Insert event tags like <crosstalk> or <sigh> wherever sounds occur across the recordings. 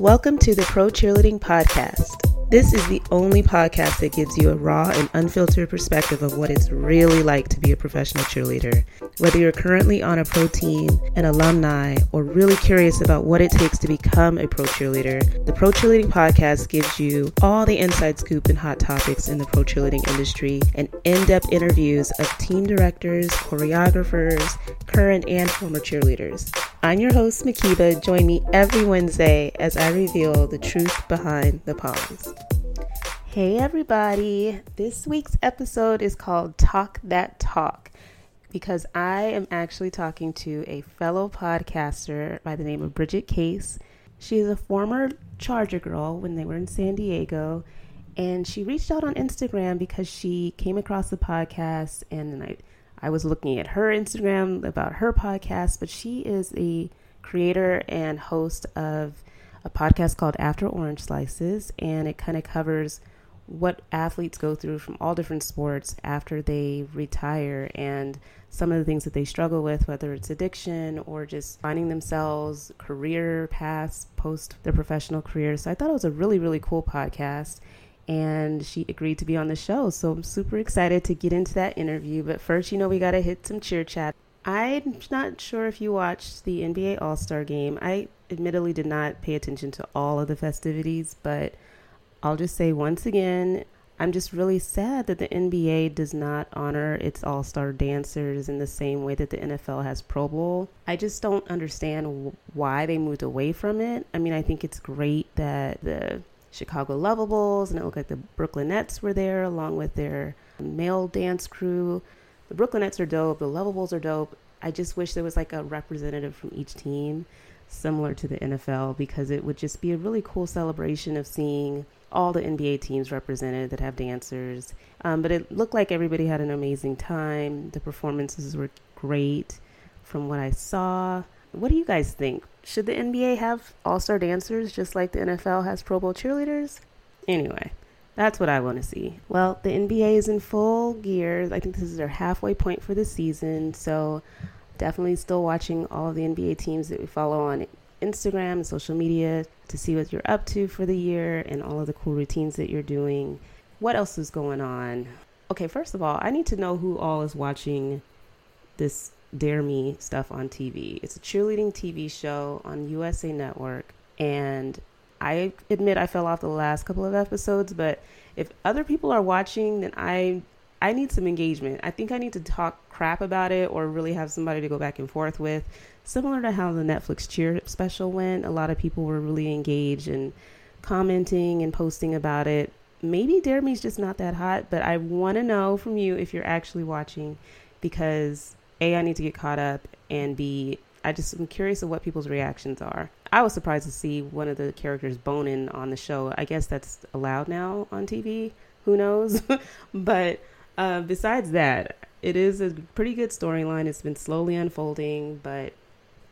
Welcome to the Pro Cheerleading Podcast. This is the only podcast that gives you a raw and unfiltered perspective of what it's really like to be a professional cheerleader. Whether you're currently on a pro team, an alumni, or really curious about what it takes to become a pro cheerleader, the Pro Cheerleading Podcast gives you all the inside scoop and hot topics in the pro cheerleading industry and in depth interviews of team directors, choreographers, current and former cheerleaders. I'm your host, Makiba. Join me every Wednesday as I reveal the truth behind the pause. Hey, everybody. This week's episode is called Talk That Talk because I am actually talking to a fellow podcaster by the name of Bridget Case. She is a former Charger girl when they were in San Diego, and she reached out on Instagram because she came across the podcast and I I was looking at her Instagram about her podcast, but she is a creator and host of a podcast called After Orange Slices, and it kind of covers what athletes go through from all different sports after they retire and some of the things that they struggle with, whether it's addiction or just finding themselves, career paths post their professional career. So I thought it was a really, really cool podcast and she agreed to be on the show. So I'm super excited to get into that interview. But first, you know, we got to hit some cheer chat. I'm not sure if you watched the NBA All Star game. I admittedly did not pay attention to all of the festivities, but I'll just say once again, I'm just really sad that the NBA does not honor its all star dancers in the same way that the NFL has Pro Bowl. I just don't understand why they moved away from it. I mean, I think it's great that the Chicago Luvabulls, and it looked like the Brooklyn Nets were there along with their male dance crew. The Brooklyn Nets are dope. The Luvabulls are dope. I just wish there was like a representative from each team, similar to the NFL, because it would just be a really cool celebration of seeing all the NBA teams represented that have dancers. Um, but it looked like everybody had an amazing time. The performances were great from what I saw. What do you guys think? Should the NBA have all star dancers just like the NFL has Pro Bowl cheerleaders? Anyway, that's what I want to see. Well, the NBA is in full gear. I think this is their halfway point for the season. So definitely still watching all of the NBA teams that we follow on Instagram and social media to see what you're up to for the year and all of the cool routines that you're doing. What else is going on? Okay, first of all, I need to know who all is watching this Dare Me stuff on TV. It's a cheerleading TV show on USA Network. And I admit I fell off the last couple of episodes, but if other people are watching, then I I need some engagement. I think I need to talk crap about it or really have somebody to go back and forth with. Similar to how the Netflix cheer special went, a lot of people were really engaged and commenting and posting about it. Maybe Dare Me's just not that hot, but I want to know from you if you're actually watching because a, I need to get caught up, and B, I just am curious of what people's reactions are. I was surprised to see one of the characters boning on the show. I guess that's allowed now on TV. Who knows? <laughs> but uh, besides that, it is a pretty good storyline. It's been slowly unfolding, but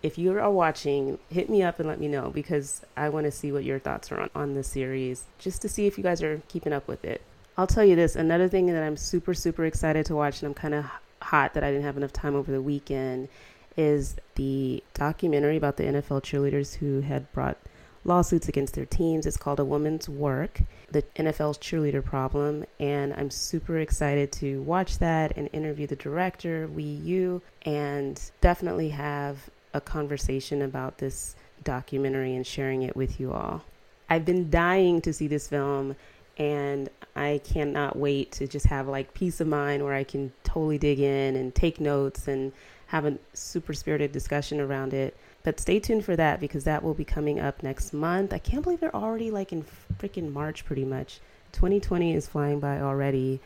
if you are watching, hit me up and let me know because I want to see what your thoughts are on, on the series, just to see if you guys are keeping up with it. I'll tell you this another thing that I'm super, super excited to watch, and I'm kind of hot that I didn't have enough time over the weekend is the documentary about the NFL cheerleaders who had brought lawsuits against their teams. It's called A Woman's Work, the NFL's cheerleader problem. And I'm super excited to watch that and interview the director, Wee Yu, and definitely have a conversation about this documentary and sharing it with you all. I've been dying to see this film and I cannot wait to just have like peace of mind where I can totally dig in and take notes and have a super spirited discussion around it. But stay tuned for that because that will be coming up next month. I can't believe they're already like in freaking March pretty much. 2020 is flying by already.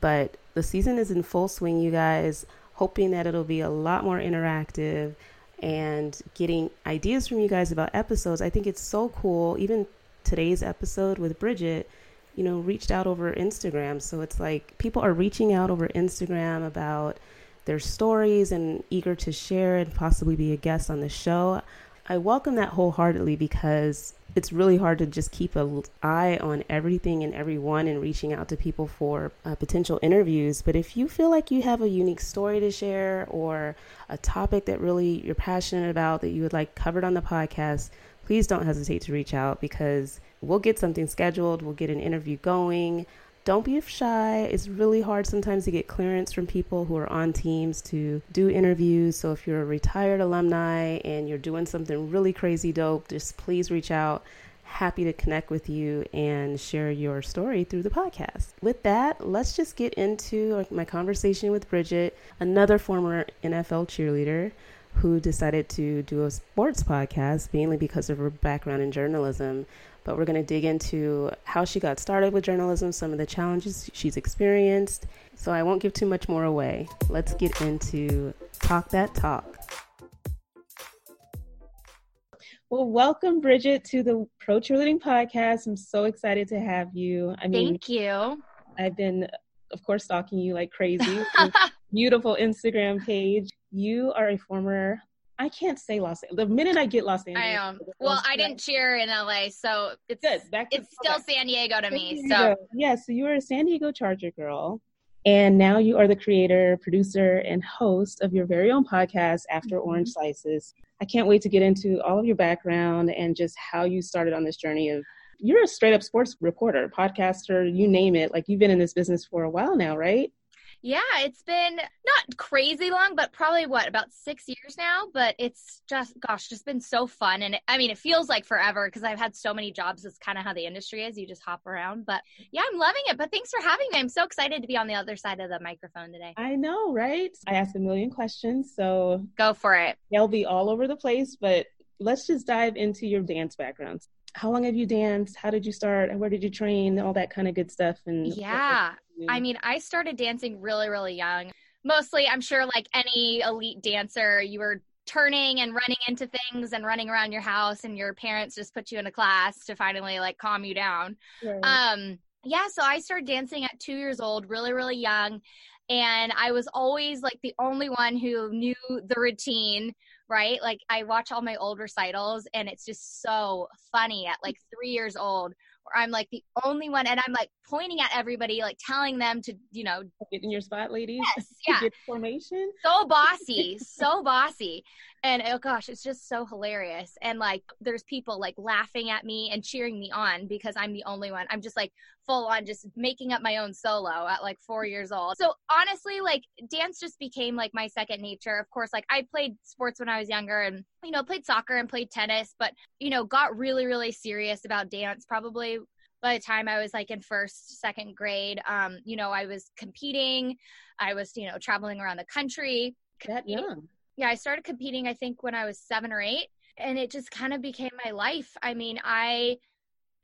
But the season is in full swing, you guys. Hoping that it'll be a lot more interactive and getting ideas from you guys about episodes. I think it's so cool. Even today's episode with Bridget you know, reached out over Instagram. So it's like people are reaching out over Instagram about their stories and eager to share and possibly be a guest on the show. I welcome that wholeheartedly because it's really hard to just keep an eye on everything and everyone and reaching out to people for uh, potential interviews. But if you feel like you have a unique story to share or a topic that really you're passionate about that you would like covered on the podcast, please don't hesitate to reach out because we'll get something scheduled, we'll get an interview going don't be shy. It's really hard sometimes to get clearance from people who are on teams to do interviews. So if you're a retired alumni and you're doing something really crazy dope, just please reach out. Happy to connect with you and share your story through the podcast. With that, let's just get into my conversation with Bridget, another former NFL cheerleader who decided to do a sports podcast mainly because of her background in journalism but we're going to dig into how she got started with journalism, some of the challenges she's experienced. So I won't give too much more away. Let's get into Talk That Talk. Well, welcome, Bridget, to the Pro Cheerleading Podcast. I'm so excited to have you. I mean, thank you. I've been, of course, stalking you like crazy. <laughs> beautiful Instagram page. You are a former I can't say Los Angeles. The minute I get Los Angeles, I am. Well, I didn't cheer in LA, so it's good. it's still San Diego to me. So yeah, so you are a San Diego Charger girl, and now you are the creator, producer, and host of your very own podcast, After mm-hmm. Orange Slices. I can't wait to get into all of your background and just how you started on this journey of. You're a straight up sports reporter, podcaster, you name it. Like you've been in this business for a while now, right? Yeah, it's been not crazy long, but probably what about six years now. But it's just, gosh, just been so fun. And it, I mean, it feels like forever because I've had so many jobs. It's kind of how the industry is. You just hop around. But yeah, I'm loving it. But thanks for having me. I'm so excited to be on the other side of the microphone today. I know, right? I ask a million questions. So go for it. They'll be all over the place. But let's just dive into your dance background how long have you danced? How did you start? Where did you train? All that kind of good stuff. And yeah, I mean, I started dancing really, really young. Mostly, I'm sure, like any elite dancer, you were turning and running into things and running around your house, and your parents just put you in a class to finally like calm you down. Right. Um, yeah, so I started dancing at two years old, really, really young. And I was always like the only one who knew the routine right? Like I watch all my old recitals and it's just so funny at like three years old where I'm like the only one and I'm like pointing at everybody, like telling them to, you know, get in your spot, ladies. Yes, <laughs> yeah. Get formation. So bossy, so bossy. And oh gosh, it's just so hilarious. And like there's people like laughing at me and cheering me on because I'm the only one. I'm just like full on just making up my own solo at like four years old. So honestly, like dance just became like my second nature. Of course, like I played sports when I was younger and, you know, played soccer and played tennis, but, you know, got really, really serious about dance probably by the time I was like in first, second grade. Um, you know, I was competing, I was, you know, traveling around the country. That young. Yeah, I started competing, I think, when I was seven or eight. And it just kind of became my life. I mean, I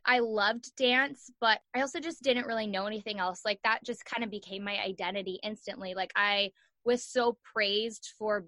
I loved dance, but I also just didn't really know anything else. Like that just kind of became my identity instantly. Like I was so praised for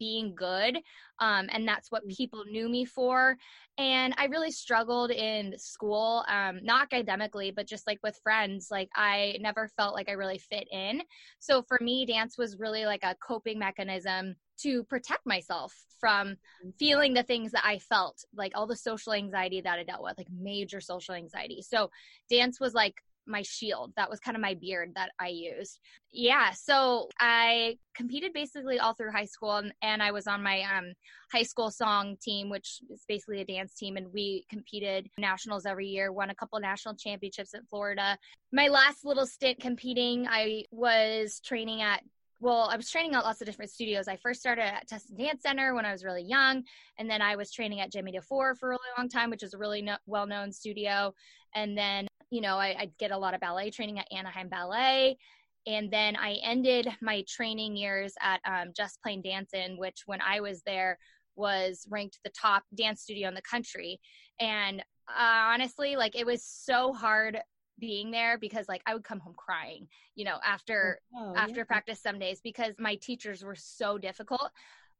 being good. Um, and that's what people knew me for. And I really struggled in school, um, not academically, but just like with friends. Like I never felt like I really fit in. So for me, dance was really like a coping mechanism to protect myself from mm. feeling the things that I felt, like all the social anxiety that I dealt with, like major social anxiety. So dance was like my shield. That was kind of my beard that I used. Yeah, so I competed basically all through high school, and, and I was on my um, high school song team, which is basically a dance team, and we competed nationals every year. Won a couple national championships in Florida. My last little stint competing, I was training at well, I was training at lots of different studios. I first started at Tustin Dance Center when I was really young, and then I was training at Jimmy DeFore for a really long time, which is a really no- well-known studio. And then you know, I, I get a lot of ballet training at Anaheim Ballet. And then I ended my training years at um, Just Plain Dancing, which when I was there was ranked the top dance studio in the country. And uh, honestly, like it was so hard being there because like I would come home crying, you know, after oh, after yeah. practice some days because my teachers were so difficult.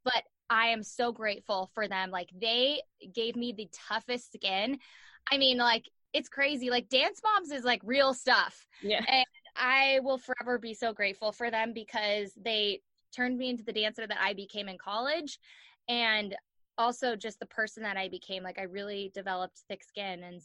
But I am so grateful for them. Like they gave me the toughest skin. I mean, like it's crazy. Like Dance Moms is like real stuff. Yeah. And I will forever be so grateful for them because they turned me into the dancer that I became in college. And also just the person that I became. Like I really developed thick skin. And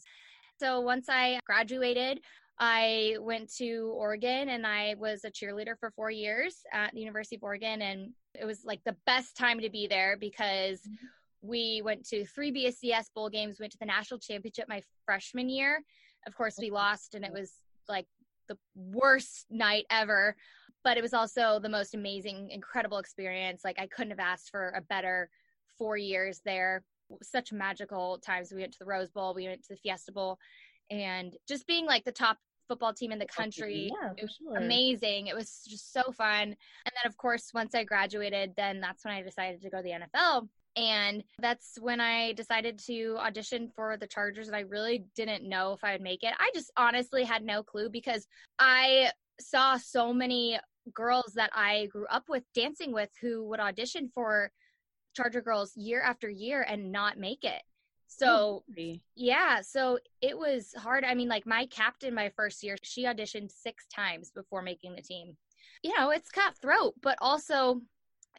so once I graduated, I went to Oregon and I was a cheerleader for four years at the University of Oregon. And it was like the best time to be there because mm-hmm. we went to three BCS bowl games, went to the national championship my freshman year. Of course, we lost and it was like the worst night ever, but it was also the most amazing, incredible experience. Like I couldn't have asked for a better four years there. Such magical times. We went to the Rose Bowl, we went to the Fiesta Bowl, and just being like the top football team in the country. Yeah, it was sure. amazing. It was just so fun. And then of course, once I graduated, then that's when I decided to go to the NFL. And that's when I decided to audition for the Chargers. And I really didn't know if I would make it. I just honestly had no clue because I saw so many girls that I grew up with dancing with who would audition for Charger Girls year after year and not make it. So yeah, so it was hard. I mean, like my captain my first year, she auditioned six times before making the team. You know, it's cutthroat, but also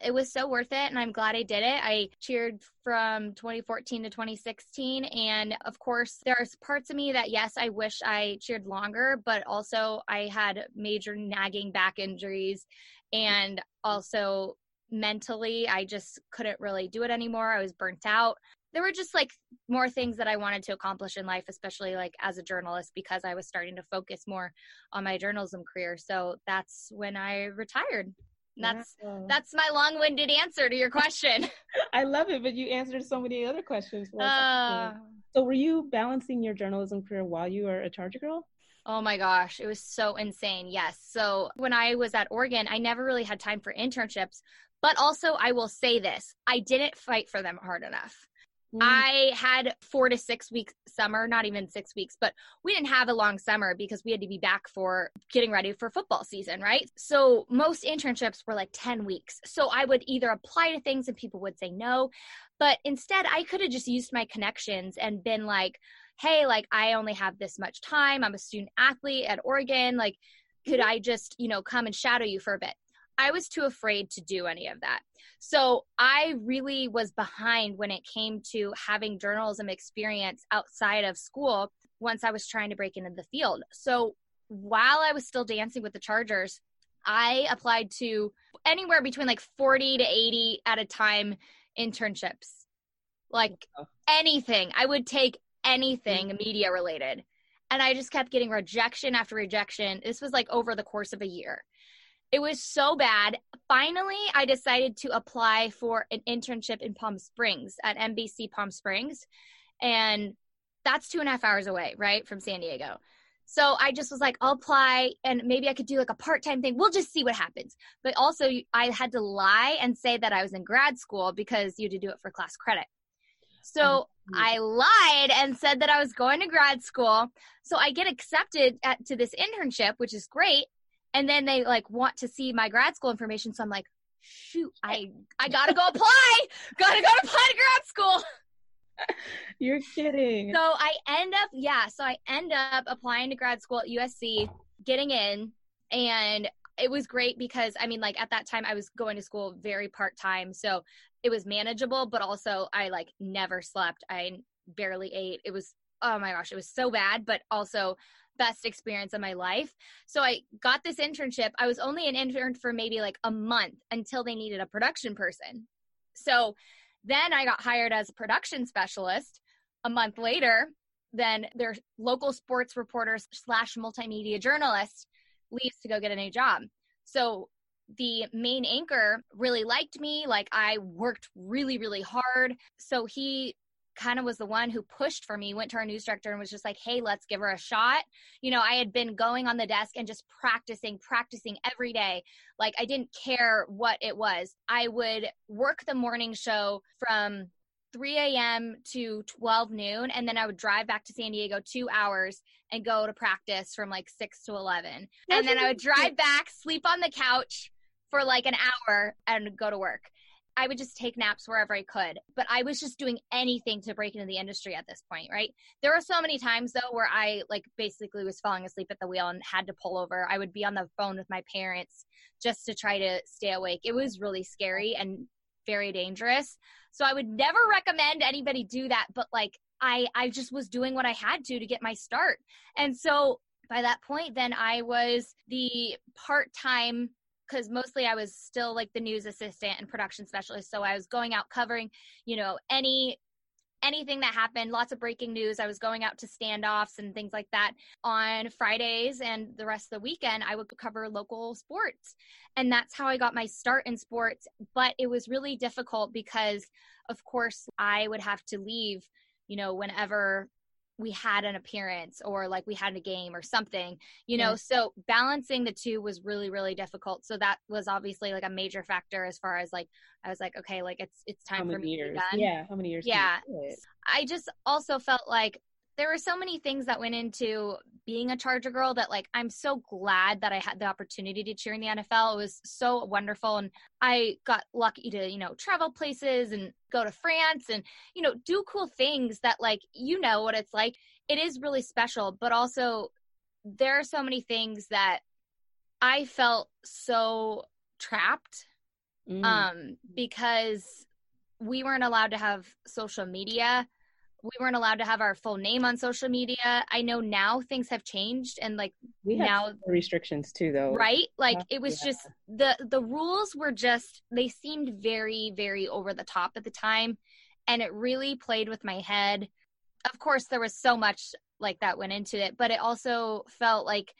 it was so worth it and I'm glad I did it. I cheered from 2014 to 2016 and of course there's parts of me that yes, I wish I cheered longer, but also I had major nagging back injuries and also mentally I just couldn't really do it anymore. I was burnt out there were just like more things that I wanted to accomplish in life, especially like as a journalist, because I was starting to focus more on my journalism career. So that's when I retired. That's that's my long-winded answer to your question. <laughs> I love it, but you answered so many other questions. Uh, so were you balancing your journalism career while you were a Charger girl? Oh my gosh, it was so insane. Yes. So when I was at Oregon, I never really had time for internships, but also I will say this, I didn't fight for them hard enough. Mm. I had four to six weeks summer, not even six weeks, but we didn't have a long summer because we had to be back for getting ready for football season, right? So most internships were like 10 weeks. So I would either apply to things and people would say no, but instead I could have just used my connections and been like, hey, like I only have this much time. I'm a student athlete at Oregon. Like, could. I just, you know, come and shadow you for a bit? I was too afraid to do any of that. So I really was behind when it came to having journalism experience outside of school once I was trying to break into the field. So while I was still dancing with the Chargers, I applied to anywhere between like 40 to 80 at a time internships. Like anything. I would take anything mm-hmm. media related. And I just kept getting rejection after rejection. This was like over the course of a year. It was so bad. Finally, I decided to apply for an internship in Palm Springs at NBC Palm Springs. And that's two and a half hours away, right, from San Diego. So I just was like, I'll apply and maybe I could do like a part time thing. We'll just see what happens. But also, I had to lie and say that I was in grad school because you had to do it for class credit. So mm-hmm. I lied and said that I was going to grad school. So I get accepted at, to this internship, which is great and then they like want to see my grad school information so i'm like shoot i i gotta go apply. <laughs> Gotta go apply to grad school. <laughs> You're kidding. So i end up yeah so i end up applying to grad school at usc getting in and it was great because i mean like at that time i was going to school very part-time so it was manageable but also i like never slept. I barely ate. It was oh my gosh it was so bad but also best experience of my life. So I got this internship. I was only an intern for maybe like a month until they needed a production person. So then I got hired as a production specialist a month later. Then their local sports reporter slash multimedia journalist leaves to go get a new job. So the main anchor really liked me. Like I worked really, really hard. So he kind of was the one who pushed for me, went to our news director and was just like, hey, let's give her a shot. You know, I had been going on the desk and just practicing, practicing every day. Like I didn't care what it was. I would work the morning show from 3 a.m. to 12 noon, and then I would drive back to San Diego two hours and go to practice from like 6 to 11. And then I would drive back, sleep on the couch for like an hour, and go to work. I would just take naps wherever I could. But I was just doing anything to break into the industry at this point, right? There were so many times though where I like basically was falling asleep at the wheel and had to pull over. I would be on the phone with my parents just to try to stay awake. It was really scary and very dangerous. So I would never recommend anybody do that, but like I I just was doing what I had to to get my start. And so by that point then I was the part-time because mostly I was still like the news assistant and production specialist. So I was going out covering, you know, any anything that happened, lots of breaking news. I was going out to standoffs and things like that on Fridays and the rest of the weekend. I would cover local sports. And that's how I got my start in sports. But it was really difficult because, of course, I would have to leave, you know, whenever we had an appearance or like we had a game or something you know? Yeah. so balancing the two was really really difficult. So that was obviously like a major factor as far as like i was like okay like it's it's time for me years? to be done. Yeah how many years yeah. i just also felt like there were so many things that went into being a Charger girl that like I'm so glad that I had the opportunity to cheer in the NFL. It was so wonderful and I got lucky to, you know, travel places and go to France and, you know, do cool things that like you know what it's like. It is really special, but also there are so many things that I felt so trapped mm. um because we weren't allowed to have social media we weren't allowed to have our full name on social media. I know now things have changed and like we now restrictions too though. Right? Like it was yeah. just the the rules were just they seemed very very over the top at the time and it really played with my head. Of course there was so much like that went into it, but it also felt like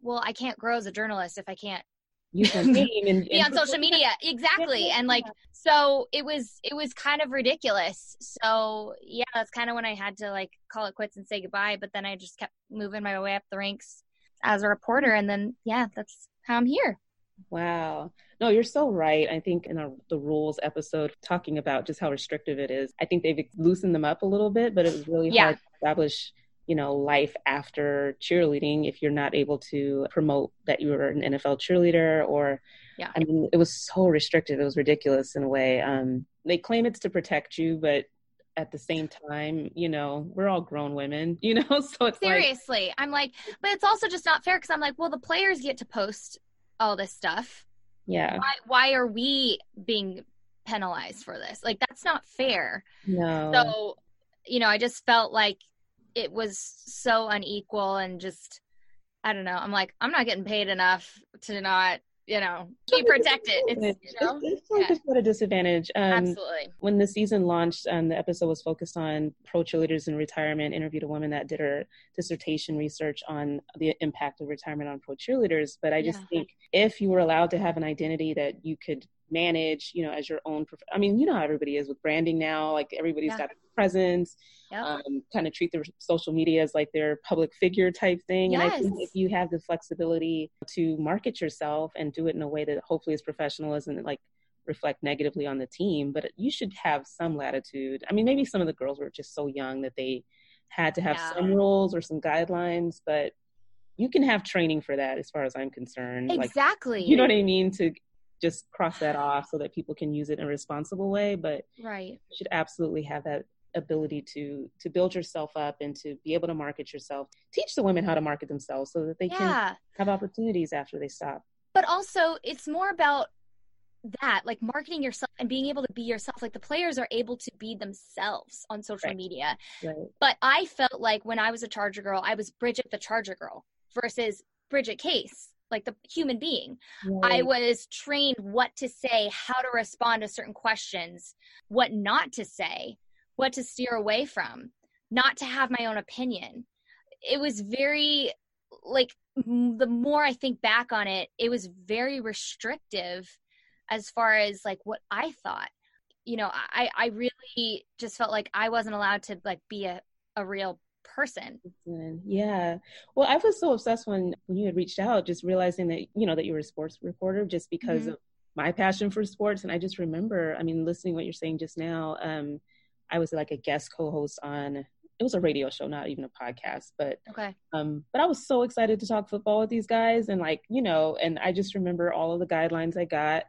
well, I can't grow as a journalist if I can't use my name and, be on social media. <laughs> Exactly. And like so it was it was kind of ridiculous. So yeah that's kind of when i had to like call it quits and say goodbye but then i just kept moving my way up the ranks as a reporter. And then yeah that's how i'm here. Wow. No you're so right. I think in our, the rules episode talking about just how restrictive it is i think they've loosened them up a little bit but it was really hard to establish you know, life after cheerleading if you're not able to promote that you were an NFL cheerleader or yeah. I mean, it was so restrictive. It was ridiculous in a way. Um, they claim it's to protect you, but at the same time, you know, we're all grown women, <laughs> you know, so it's seriously. Like, I'm like, but it's also just not fair because I'm like, well, the players get to post all this stuff. Yeah. Why, why are we being penalized for this? Like, that's not fair. No. So, you know, I just felt like it was so unequal and just I don't know. I'm like, I'm not getting paid enough to not, you know, be protected. It's, you know, it's, it's like yeah. a disadvantage. Um, Absolutely. When the season launched, um, the episode was focused on pro cheerleaders in retirement. Interviewed a woman that did her dissertation research on the impact of retirement on pro cheerleaders. But I just yeah. think if you were allowed to have an identity that you could manage, you know, as your own. Prof- I mean, you know how everybody is with branding now. Like everybody's yeah. got a presence. Yep. Um, kind of treat their social media as like their public figure type thing. Yes. And I think if you have the flexibility to market yourself and do it in a way that hopefully is professional, isn't like reflect negatively on the team, but you should have some latitude. I mean, maybe some of the girls were just so young that they had to have yeah. some rules or some guidelines, but you can have training for that as far as I'm concerned. Exactly. Like, you know what I mean? To just cross that off so that people can use it in a responsible way. But right. you should absolutely have that ability to to build yourself up and to be able to market yourself. Teach the women how to market themselves so that they yeah. can have opportunities after they stop. But also it's more about that like marketing yourself and being able to be yourself like the players are able to be themselves on social right. media right. but i felt like when i was a charger girl i was bridget the charger girl versus bridget case like the human being. Right. I was trained what to say, how to respond to certain questions, what not to say, what to steer away from, not to have my own opinion. It was very like the more I think back on it, it was very restrictive as far as like what I thought. You know, I I really just felt like I wasn't allowed to like be a a real person. Yeah. Well, I was so obsessed when when you had reached out, just realizing that you know that you were a sports reporter, just because mm-hmm. of my passion for sports. And I just remember, I mean, listening what you're saying just now. Um, I was like a guest co-host on it was a radio show, not even a podcast, but okay. Um, but I was so excited to talk football with these guys, and like you know, and I just remember all of the guidelines I got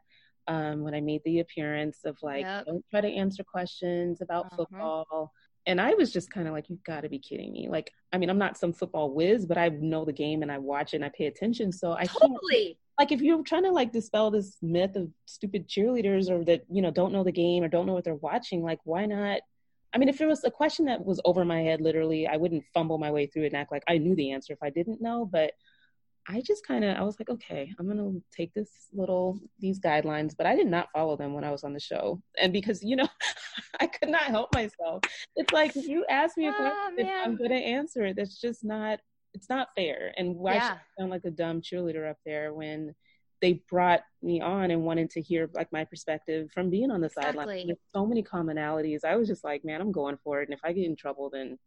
um, when I made the appearance of like, yep. don't try to answer questions about uh-huh. football. And I was just kind of like, you've got to be kidding me. Like, I mean, I'm not some football whiz, but I know the game and I watch it and I pay attention. So I totally. like if you're trying to like dispel this myth of stupid cheerleaders or that you know don't know the game or don't know what they're watching like why not i mean if it was a question that was over my head literally i wouldn't fumble my way through it and act like i knew the answer if i didn't know but i just kind of i was like okay i'm gonna take this little these guidelines but i did not follow them when i was on the show and because you know <laughs> i could not help myself it's like if you ask me a oh, question i'm gonna answer it that's just not it's not fair. And why yeah. should I sound like a dumb cheerleader up there when they brought me on and wanted to hear like my perspective from being on the exactly. sideline. There's so many commonalities. I was just like, man, I'm going for it. And if I get in trouble, then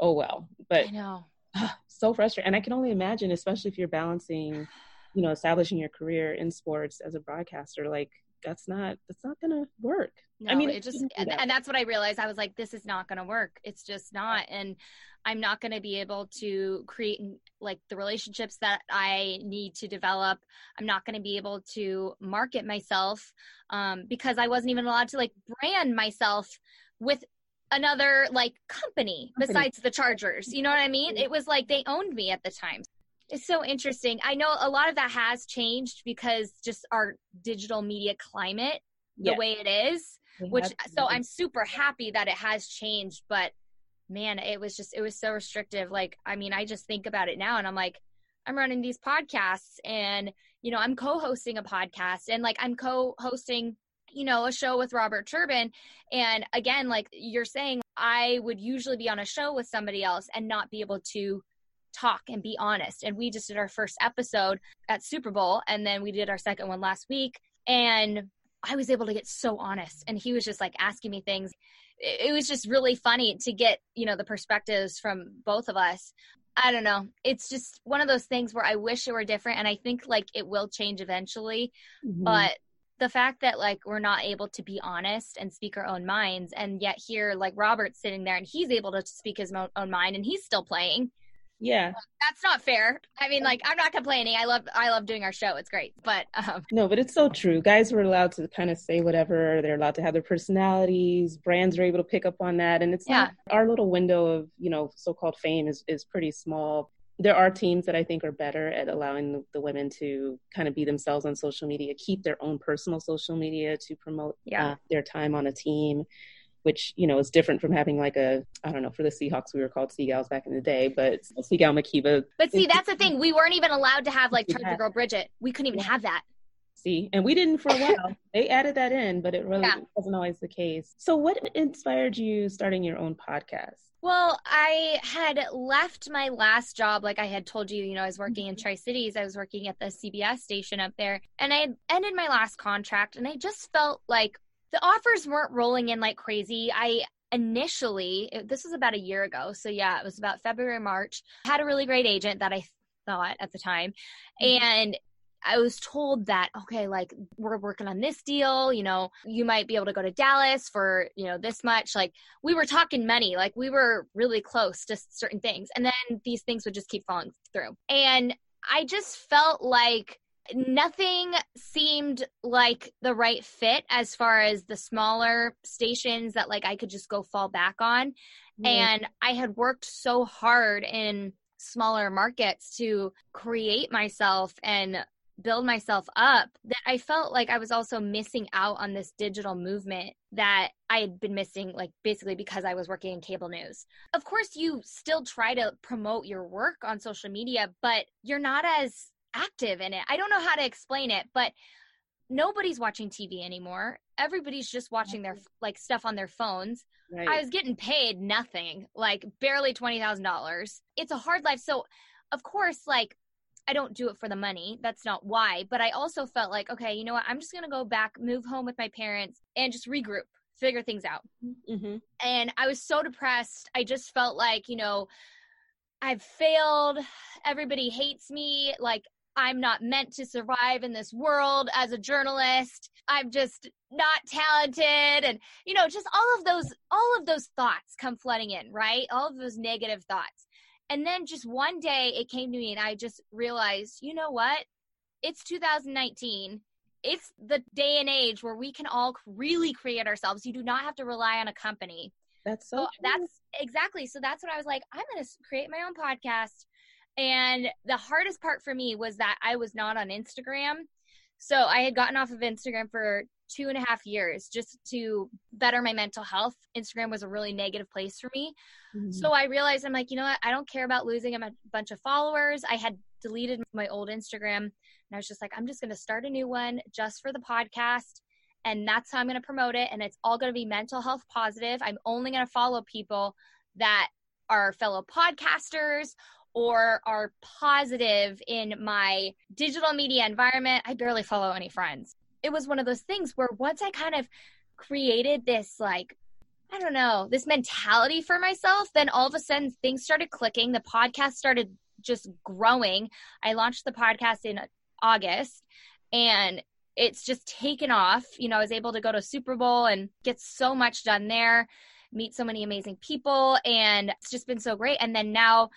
oh well. But I know. <sighs> so frustrating. And I can only imagine, especially if you're balancing, you know, establishing your career in sports as a broadcaster, like that's not that's not gonna work. No, I mean, it just and, and that's what I realized. I was like, this is not gonna work. It's just not. And I'm not going to be able to create like the relationships that I need to develop. I'm not going to be able to market myself um, because I wasn't even allowed to like brand myself with another like company, company besides the Chargers. You know what I mean? It was like they owned me at the time. It's so interesting. I know a lot of that has changed because just our digital media climate, the way it is, which uh, so I'm super happy that it has changed, but man, it was just, it was so restrictive. Like, I mean, I just think about it now and I'm like, I'm running these podcasts and, you know, I'm co hosting a podcast and like I'm co hosting, you know, a show with Robert Turbin. And again, like you're saying, I would usually be on a show with somebody else and not be able to talk and be honest. And we just did our first episode at Super Bowl and then we did our second one last week. And I was able to get so honest. And he was just like asking me things it was just really funny to get you know the perspectives from both of us i don't know it's just one of those things where i wish it were different and i think like it will change eventually mm-hmm. but the fact that like we're not able to be honest and speak our own minds and yet here like robert's sitting there and he's able to speak his own mind and he's still playing. Yeah. That's not fair. I mean like i'm not complaining. I love i love doing our show. It's great. But um no but it's so true. Guys were allowed to kind of say whatever. They're allowed to have their personalities. Brands are able to pick up on that. And it's yeah. not our little window of you know so-called fame is is pretty small there are teams that I think are better at allowing the, women to kind of be themselves on social media, keep their own personal social media to promote yeah. uh, their time on a team which you know is different from having like a I don't know for the Seahawks we were called Sea Gals back in the day, but Sea Gal Makiba. But see, that's the thing. We weren't even allowed to have like Charger Girl Bridget. We couldn't even yeah. have that. See, and we didn't for a while. <laughs> they added that in, but it really yeah. wasn't always the case. So, what inspired you starting your own podcast? Well, I had left my last job, like I had told you, you know, I was working in mm-hmm. Tri Cities. I was working at the CBS station up there, and I ended my last contract, and I just felt like the offers weren't rolling in like crazy. I initially, this was about a year ago. So yeah, it was about February, March. I had a really great agent that I thought at the time. Mm-hmm. And I was told that, okay, like we're working on this deal, you know, you might be able to go to Dallas for, you know, this much. Like we were talking money, like we were really close to certain things. And then these things would just keep falling through. And I just felt like nothing seemed like the right fit as far as the smaller stations that like I could just go fall back on. Mm-hmm. And I had worked so hard in smaller markets to create myself and build myself up that I felt like I was also missing out on this digital movement that I had been missing, like basically because I was working in cable news. Of course, you still try to promote your work on social media, but you're not as active in it. I don't know how to explain it, but nobody's watching TV anymore. Everybody's just watching their like stuff on their phones. Right. I was getting paid nothing, like barely $20,000. It's a hard life. So, of course, like I don't do it for the money. That's not why. But I also felt like, okay, you know what? I'm just going to go back, move home with my parents, and just regroup, figure things out. Mm-hmm. And I was so depressed. I just felt like, you know, I've failed. Everybody hates me. Like, I'm not meant to survive in this world as a journalist. I'm just not talented and you know just all of those all of those thoughts come flooding in, right? All of those negative thoughts. And then just one day it came to me and I just realized, you know what? It's 2019. It's the day and age where we can all really create ourselves. You do not have to rely on a company. That's so, so that's exactly. So that's what I was like, I'm going to create my own podcast And the hardest part for me was that I was not on Instagram. So I had gotten off of Instagram for two and a half years just to better my mental health. Instagram was a really negative place for me. Mm-hmm. So I realized I'm like, you know what? I don't care about losing a bunch of followers. I had deleted my old Instagram and I was just like, I'm just going to start a new one just for the podcast. And that's how I'm going to promote it. And it's all going to be mental health positive. I'm only going to follow people that are fellow podcasters or are positive in my digital media environment. I barely follow any friends. It was one of those things where once I kind of created this, like, I don't know, this mentality for myself, then all of a sudden things started clicking. The podcast started just growing. I launched the podcast in August and it's just taken off. You know, I was able to go to Super Bowl and get so much done there, meet so many amazing people, and it's just been so great. And then now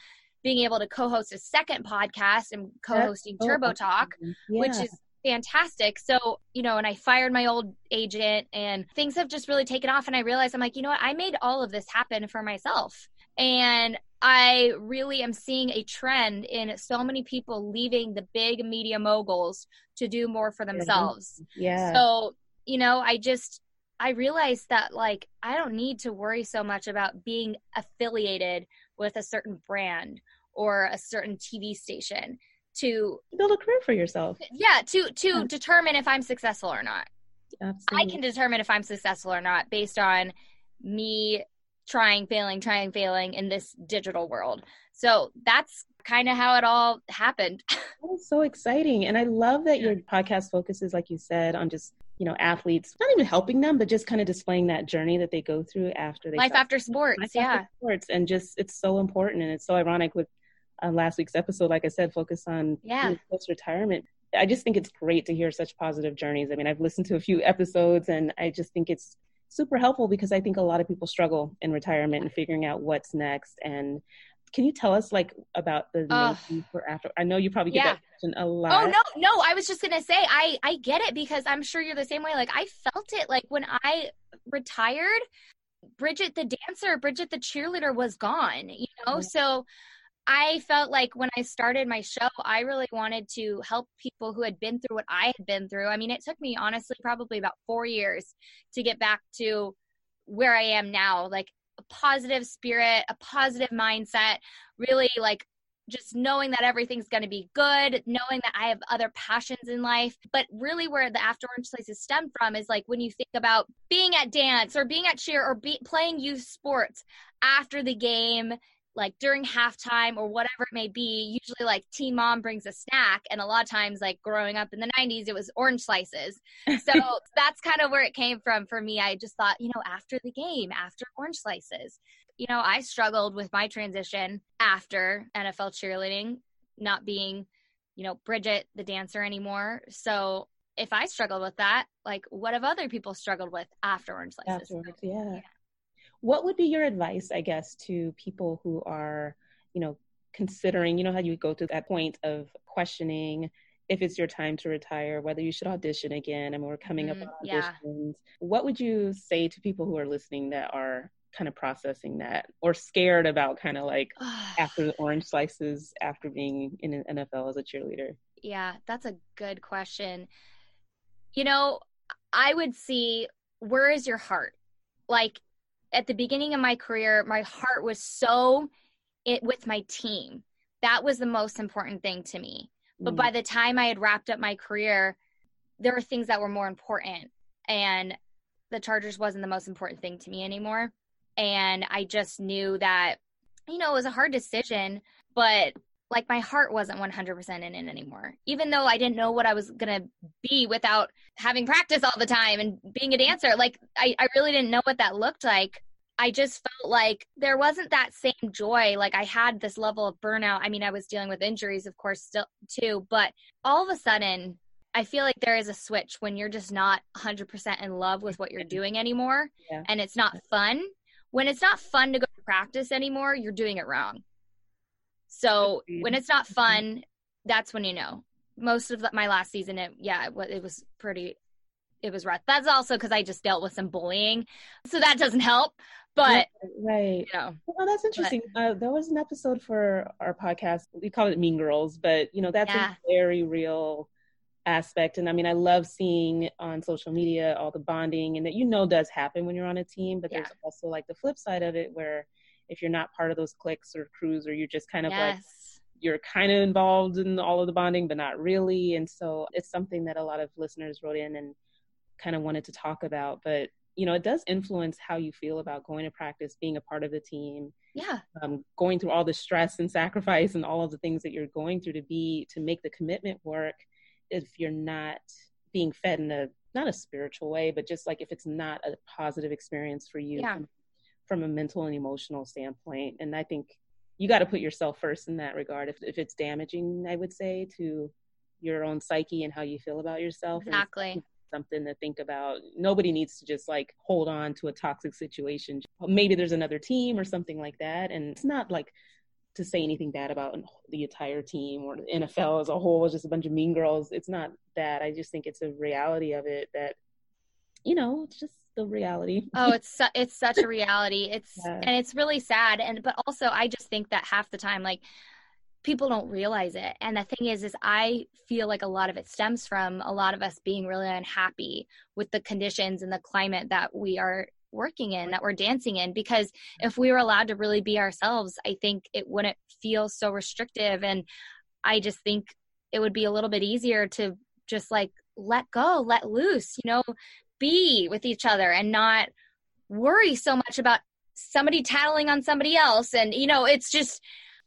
being able to co-host a second podcast and co-hosting That's Turbo Talk, yeah. which is fantastic. So, you know, and I fired my old agent and things have just really taken off. And I realized I'm like, you know what? I made all of this happen for myself. And I really am seeing a trend in so many people leaving the big media moguls to do more for mm-hmm. themselves. Yeah. So, you know, I just, I realized that like I don't need to worry so much about being affiliated with a certain brand or a certain TV station to build a career for yourself. Yeah, to to yeah. determine if I'm successful or not. Absolutely. I can determine if I'm successful or not based on me trying, failing, trying, failing in this digital world. So that's kind of how it all happened. <laughs> That's so exciting. And I love that your podcast focuses, like you said, on just you know athletes not even helping them but just kind of displaying that journey that they go through after they life after sports life yeah after sports and just it's so important and it's so ironic with uh, last week's episode like i said focus on yeah. post retirement i just think it's great to hear such positive journeys. I mean i've listened to a few episodes and i just think it's super helpful because i think a lot of people struggle in retirement and figuring out what's next. And can you tell us like about the uh, for after i know you probably get yeah. that question a lot. Oh no no i was just gonna say i i get it because i'm sure you're the same way. Like i felt it like when i retired bridget the dancer bridget the cheerleader was gone you know? So I felt like when I started my show, I really wanted to help people who had been through what I had been through. I mean, it took me honestly probably about four years to get back to where I am now. Like a positive spirit, a positive mindset, really like just knowing that everything's going to be good, knowing that I have other passions in life. But really, where the After Orange Slices stem from is like when you think about being at dance or being at cheer or be, playing youth sports after the game like during halftime or whatever it may be, usually like Team Mom brings a snack. And a lot of times, like growing up in the 90s, it was orange slices. So <laughs> that's kind of where it came from for me. I just thought, you know, after the game, after orange slices, you know, I struggled with my transition after NFL cheerleading, not being, you know, Bridget the dancer anymore. So if I struggled with that, like what have other people struggled with after orange slices? Afterwards, yeah. yeah what would be your advice, I guess, to people who are, you know, considering, you know, how you go to that point of questioning if it's your time to retire, whether you should audition again. I mean, we're coming mm, up on auditions. Yeah. What would you say to people who are listening that are kind of processing that or scared about kind of like <sighs> after the orange slices after being in an NFL as a cheerleader? Yeah, that's a good question. You know, I would see where is your heart? Like at the beginning of my career, my heart was so it with my team. That was the most important thing to me. But by mm. the time I had wrapped up my career, there were things that were more important. And the Chargers wasn't the most important thing to me anymore. And I just knew that, you know, it was a hard decision, but like my heart wasn't 100% in it anymore. Even though I didn't know what I was going to be without having practice all the time and being a dancer, like I, I really didn't know what that looked like. I just felt like there wasn't that same joy. Like I had this level of burnout. I mean, I was dealing with injuries, of course, still too, but all of a sudden, I feel like there is a switch when you're just not 100% in love with what you're <laughs> doing anymore yeah. and it's not fun. When it's not fun to go to practice anymore, you're doing it wrong. So when it's not fun, that's when you know. Most of the, my last season, it yeah, it, it was pretty it was rough. That's also because I just dealt with some bullying, so that doesn't help. But right, you know, well, that's interesting. But, uh, there was an episode for our podcast. We call it Mean Girls, but you know that's yeah. a very real aspect. And I mean, I love seeing on social media all the bonding and that you know does happen when you're on a team. But yeah. there's also like the flip side of it where if you're not part of those cliques or crews or you're just kind of yes. like you're kind of involved in all of the bonding but not really and so it's something that a lot of listeners wrote in and kind of wanted to talk about but you know it does influence how you feel about going to practice being a part of the team yeah um, going through all the stress and sacrifice and all of the things that you're going through to be to make the commitment work if you're not being fed in a not a spiritual way but just like if it's not a positive experience for you yeah. From, a mental and emotional standpoint and i think you got to put yourself first in that regard if, if it's damaging i would say to your own psyche and how you feel about yourself exactly something to think about nobody needs to just like hold on to a toxic situation maybe there's another team or something like that and it's not like to say anything bad about the entire team or the NFL as a whole is just a bunch of mean girls. It's not that. I just think it's a reality of it that, you know, it's just the reality. oh, <laughs> it's su- it's such a reality. It's yeah. and it's really sad. And but also, I just think that half the time, like people don't realize it. And the thing is, is I feel like a lot of it stems from a lot of us being really unhappy with the conditions and the climate that we are working in that we're dancing in because if we were allowed to really be ourselves i think it wouldn't feel so restrictive and i just think it would be a little bit easier to just like let go let loose you know be with each other and not worry so much about somebody tattling on somebody else. And you know it's just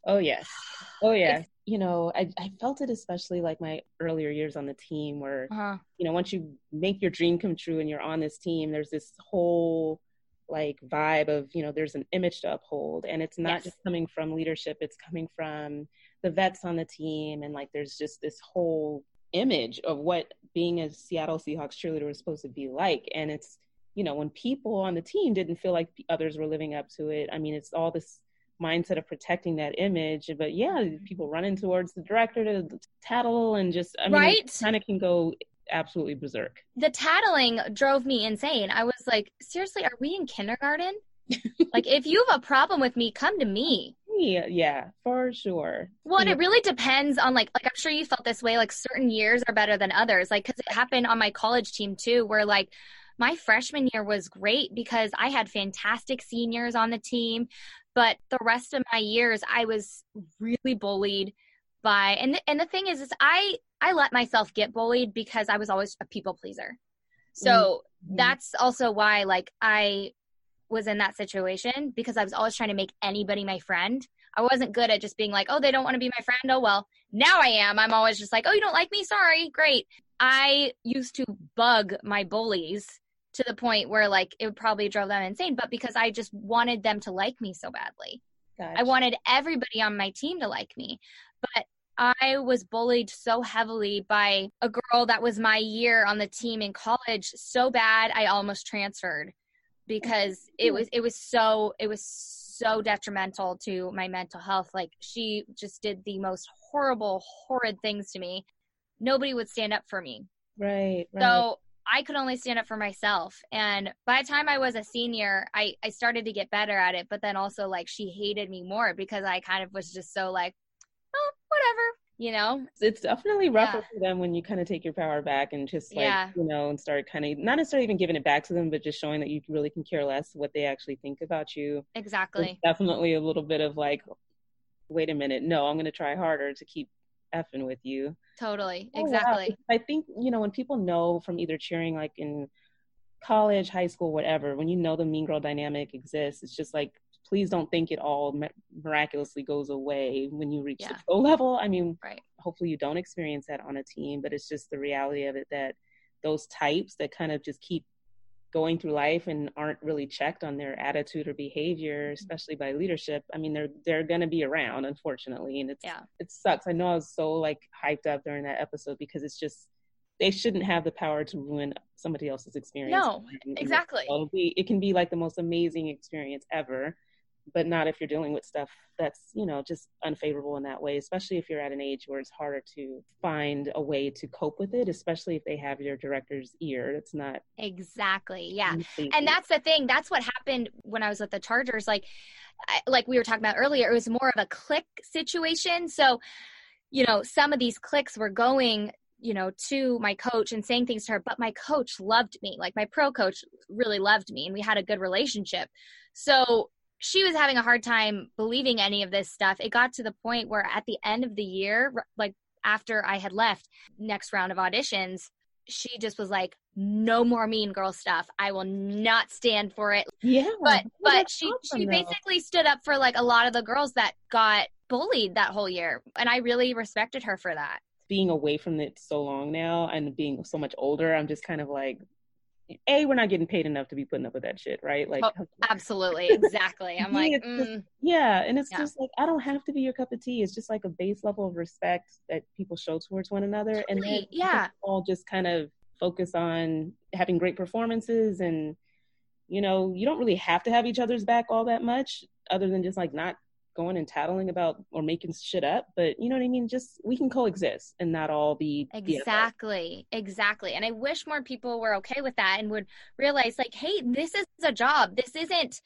oh yes. <sighs> Oh yeah. you know I, I felt it especially like my earlier years on the team where uh-huh. you know once you make your dream come true and you're on this team there's this whole like vibe of you know there's an image to uphold. And it's not yes. just coming from leadership it's coming from the vets on the team. And like there's just this whole image of what being a Seattle Seahawks cheerleader was supposed to be like. And it's, you know, when people on the team didn't feel like others were living up to it, I mean, it's all this mindset of protecting that image. But yeah, people running towards the director to tattle and just, I mean, right? kind of can go absolutely berserk. The tattling drove me insane. I was like, seriously, are we in kindergarten? <laughs> like, if you have a problem with me, come to me yeah, for sure. Well, and it really depends on like like I'm sure you felt this way. Like certain years are better than others. Like because it happened on my college team too, where like my freshman year was great because I had fantastic seniors on the team, but the rest of my years I was really bullied by and and the thing is is I I let myself get bullied because I was always a people pleaser. So mm-hmm. that's also why like I was in that situation because I was always trying to make anybody my friend. I wasn't good at just being like, oh, they don't want to be my friend. Oh, well, now I am. I'm always just like, oh, you don't like me? Sorry. Great. I used to bug my bullies to the point where like it would probably drove them insane, but because I just wanted them to like me so badly. Gotcha. I wanted everybody on my team to like me. But I was bullied so heavily by a girl that was my year on the team in college so bad I almost transferred because it mm-hmm. was it was so it was so detrimental to my mental health. Like she just did the most horrible horrid things to me. Nobody would stand up for me. Right, right. so i could only stand up for myself. And by the time i was a senior i i started to get better at it but then also like she hated me more because i kind of was just so like oh whatever you know? It's definitely rougher yeah. for them when you kind of take your power back and just like yeah. you know and start kind of not necessarily even giving it back to them but just showing that you really can care less what they actually think about you. Exactly. it's definitely a little bit of like wait a minute no i'm going to try harder to keep effing with you. Totally. Oh, exactly. I think you know when people know from either cheering like in college high school whatever when you know the mean girl dynamic exists it's just like please don't think it all miraculously goes away when you reach yeah. the pro level. I mean, right. hopefully you don't experience that on a team, but it's just the reality of it that those types that kind of just keep going through life and aren't really checked on their attitude or behavior, mm-hmm. especially by leadership. I mean, they're they're going to be around, unfortunately, and it's yeah. it sucks. I know I was so like hyped up during that episode because it's just they shouldn't have the power to ruin somebody else's experience. No, exactly. Be, it can be like the most amazing experience ever but not if you're dealing with stuff that's you know just unfavorable in that way especially if you're at an age where it's harder to find a way to cope with it especially if they have your director's ear. It's not exactly yeah. and that's the thing that's what happened when i was with the chargers like like we were talking about earlier it was more of a click situation. So you know some of these clicks were going you know to my coach and saying things to her but my coach loved me like my pro coach really loved me and we had a good relationship. So she was having a hard time believing any of this stuff. It got to the point where at the end of the year, like after I had left, next round of auditions, she just was like, "No more Mean Girl stuff. I will not stand for it." Yeah, but but she she basically stood up for like a lot of the girls that got bullied that whole year, and I really respected her for that. Being away from it so long now and being so much older, I'm just kind of like, a we're not getting paid enough to be putting up with that shit right? Like oh, absolutely. <laughs> Exactly. I'm like mm. just, yeah and it's yeah. just like i don't have to be your cup of tea. It's just like a base level of respect that people show towards one another and then yeah. all just kind of focus on having great performances and you know you don't really have to have each other's back all that much other than just like not going and tattling about or making shit up but you know what i mean? Just we can coexist and not all be exactly exactly. And i wish more people were okay with that and would realize like hey this is a job. This isn't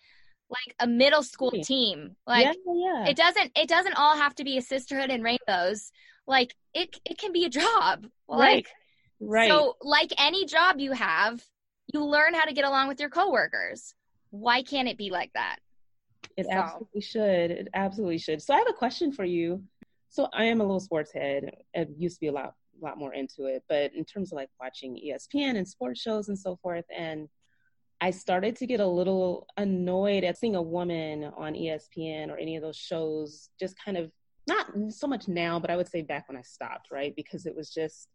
like a middle school team. Like yeah, yeah. it doesn't it doesn't all have to be a sisterhood and rainbows. Like it it can be a job. Like right right. so like any job you have you learn how to get along with your coworkers. Why can't it be like that it so. absolutely should. It absolutely should. So I have a question for you. So I am a little sports head. I used to be a lot, lot more into it, but in terms of like watching ESPN and sports shows and so forth, and I started to get a little annoyed at seeing a woman on ESPN or any of those shows just kind of not so much now, but I would say back when I stopped, right? Because it was just,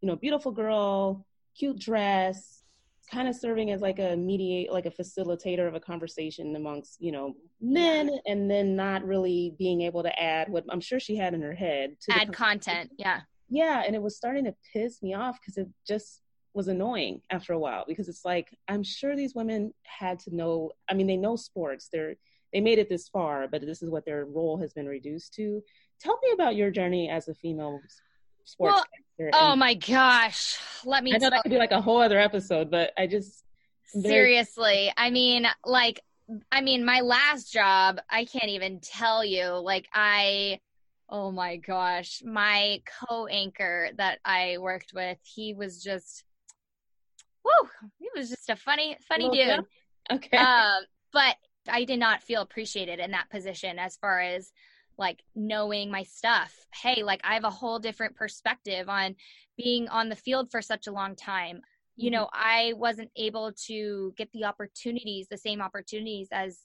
you know, beautiful girl, cute dress, kind of serving as like a mediate like a facilitator of a conversation amongst you know men and then not really being able to add what i'm sure she had in her head to add content yeah. Yeah and it was starting to piss me off because it just was annoying after a while because it's like i'm sure these women had to know i mean they know sports they're they made it this far but this is what their role has been reduced to. Tell me about your journey as a female sports well, Oh my gosh. Let me I know that could be like a whole other episode, but I just seriously, I mean, like I mean, my last job, I can't even tell you. Like I oh my gosh, my co-anchor that I worked with, he was just whoo, he was just a funny funny dude. Okay. Um, but I did not feel appreciated in that position as far as like knowing my stuff. Hey, like I have a whole different perspective on being on the field for such a long time. You mm-hmm. know, I wasn't able to get the opportunities, the same opportunities as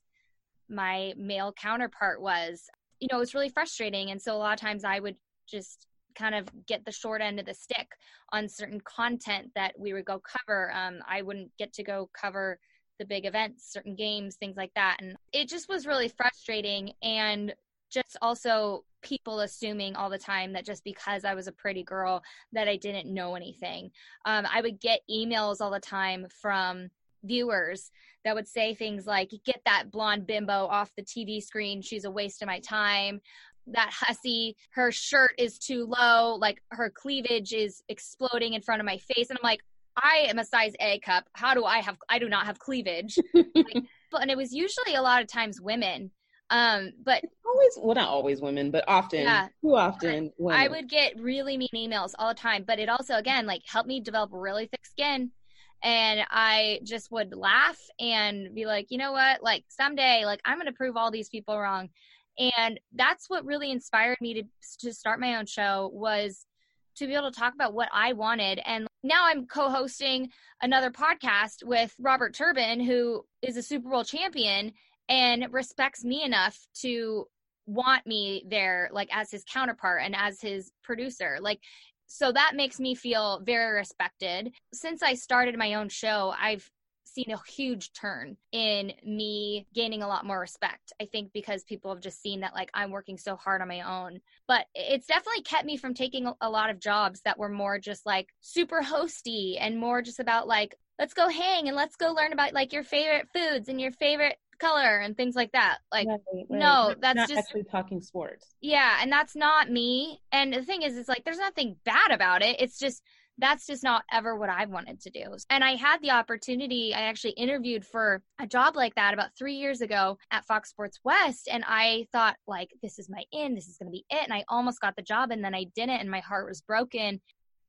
my male counterpart was. You know, it was really frustrating. And so a lot of times I would just kind of get the short end of the stick on certain content that we would go cover. Um, I wouldn't get to go cover the big events, certain games, things like that. And it just was really frustrating. And just also people assuming all the time that just because I was a pretty girl that I didn't know anything. Um, I would get emails all the time from viewers that would say things like, "Get that blonde bimbo off the TV screen. She's a waste of my time." That hussy, her shirt is too low, like her cleavage is exploding in front of my face, and I'm like, I am a size A cup. How do I have? I do not have cleavage. <laughs> like, but and it was usually a lot of times women um, but it's always well, not always women, but often. Yeah, too often. I would get really mean emails all the time, but it also again like helped me develop really thick skin. And I just would laugh and be like, you know what? Like someday, like I'm gonna prove all these people wrong. And that's what really inspired me to to start my own show was to be able to talk about what I wanted. And now I'm co-hosting another podcast with Robert Turbin, who is a Super Bowl champion and respects me enough to want me there like as his counterpart and as his producer like so that makes me feel very respected since i started my own show i've seen a huge turn in me gaining a lot more respect. I think because people have just seen that like I'm working so hard on my own. But it's definitely kept me from taking a lot of jobs that were more just like super hosty and more just about like let's go hang and let's go learn about like your favorite foods and your favorite color and things like that. Like, right, right. no, that's not just actually talking sports. Yeah, and that's not me. And the thing is, it's like there's nothing bad about it. It's just that's just not ever what I wanted to do. And I had the opportunity, I actually interviewed for a job like that about three years ago at Fox Sports West. And I thought, like, this is my in, this is going to be it. And I almost got the job and then I didn't, and my heart was broken.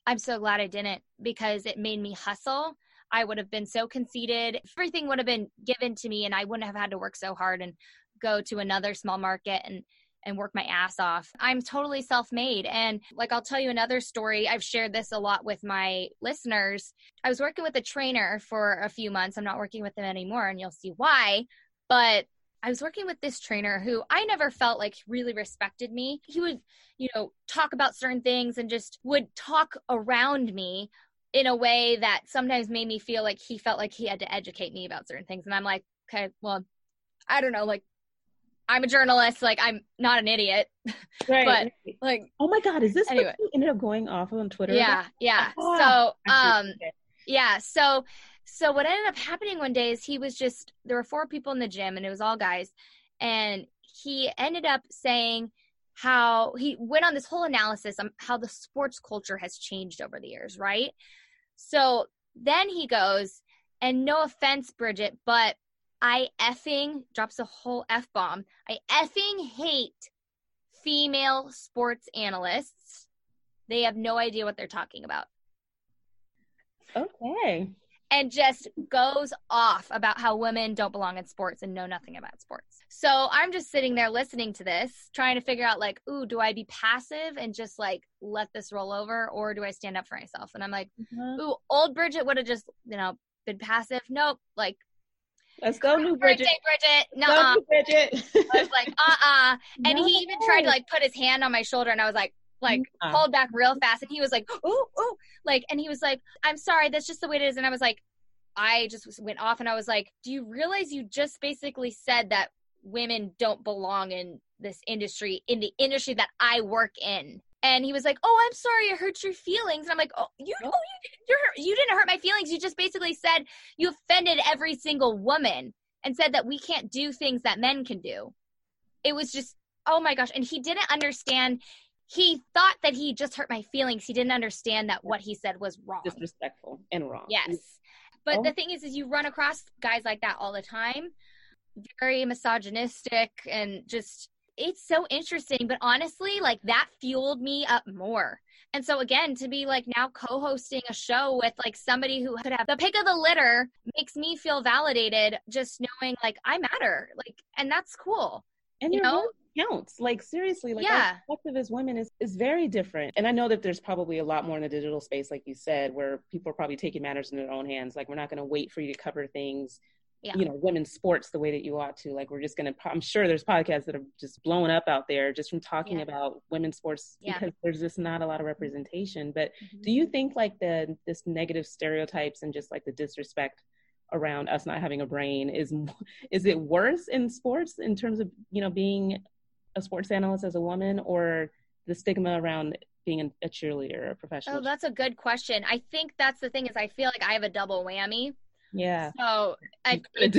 I'm so glad I didn't because it made me hustle. I would have been so conceited. Everything would have been given to me, and I wouldn't have had to work so hard and go to another small market and and work my ass off. I'm totally self made. And like, I'll tell you another story. I've shared this a lot with my listeners. I was working with a trainer for a few months. I'm not working with them anymore, and you'll see why. But I was working with this trainer who I never felt like really respected me. He would, you know, talk about certain things and just would talk around me in a way that sometimes made me feel like he felt like he had to educate me about certain things. And I'm like, okay, well, I don't know, like I'm a journalist. Like I'm not an idiot. <laughs> Right. but like, oh my god, is this anyway? What ended up going off on Twitter? Yeah, about? yeah. Oh, so, um, yeah. So, so what ended up happening one day is he was just there were four people in the gym and it was all guys, and he ended up saying how he went on this whole analysis on how the sports culture has changed over the years, right? So then he goes, and no offense, Bridget, but I effing drops a whole F bomb. I effing hate female sports analysts. They have no idea what they're talking about. Okay. And just goes off about how women don't belong in sports and know nothing about sports. So I'm just sitting there listening to this, trying to figure out, like, ooh, do I be passive and just like let this roll over, or do I stand up for myself? And I'm like, mm-hmm. ooh, old Bridget would have just, you know, been passive. Nope. Like, Let's go, new Bridget. Bridget. No, Bridget. I was like, uh, uh And no. he even tried to like put his hand on my shoulder, and I was like, like uh-uh. pulled back real fast, and he was like, ooh, ooh, like, and he was like, I'm sorry, that's just the way it is, and I was like, I just went off, and I was like, do you realize you just basically said that women don't belong in this industry, in the industry that I work in? and he was like, "Oh, I'm sorry, I hurt your feelings." And I'm like, "Oh, you, oh, you, you didn't hurt my feelings. You just basically said you offended every single woman and said that we can't do things that men can do." It was just, oh my gosh, and he didn't understand. He thought that he just hurt my feelings. He didn't understand that what he said was wrong, disrespectful, and wrong. Yes, but oh. the thing is, is you run across guys like that all the time, very misogynistic and just it's so interesting. But honestly, like that fueled me up more. And so again, to be like now co-hosting a show with like somebody who could have the pick of the litter makes me feel validated just knowing like I matter. Like and that's cool. And you know counts. Like seriously, like yeah. our perspective as women is is very different. And I know that there's probably a lot more in the digital space, like you said, where people are probably taking matters in their own hands. Like we're not gonna wait for you to cover things yeah. you know women's sports the way that you ought to like we're just gonna i'm sure there's podcasts that are just blowing up out there just from talking yeah. about women's sports yeah. because there's just not a lot of representation but mm-hmm. do you think like the this negative stereotypes and just like the disrespect around us not having a brain is <laughs> is it worse in sports in terms of you know being a sports analyst as a woman or the stigma around being a cheerleader a professional oh that's a good question i think that's the thing is i feel like i have a double whammy yeah. So I, <laughs> it's,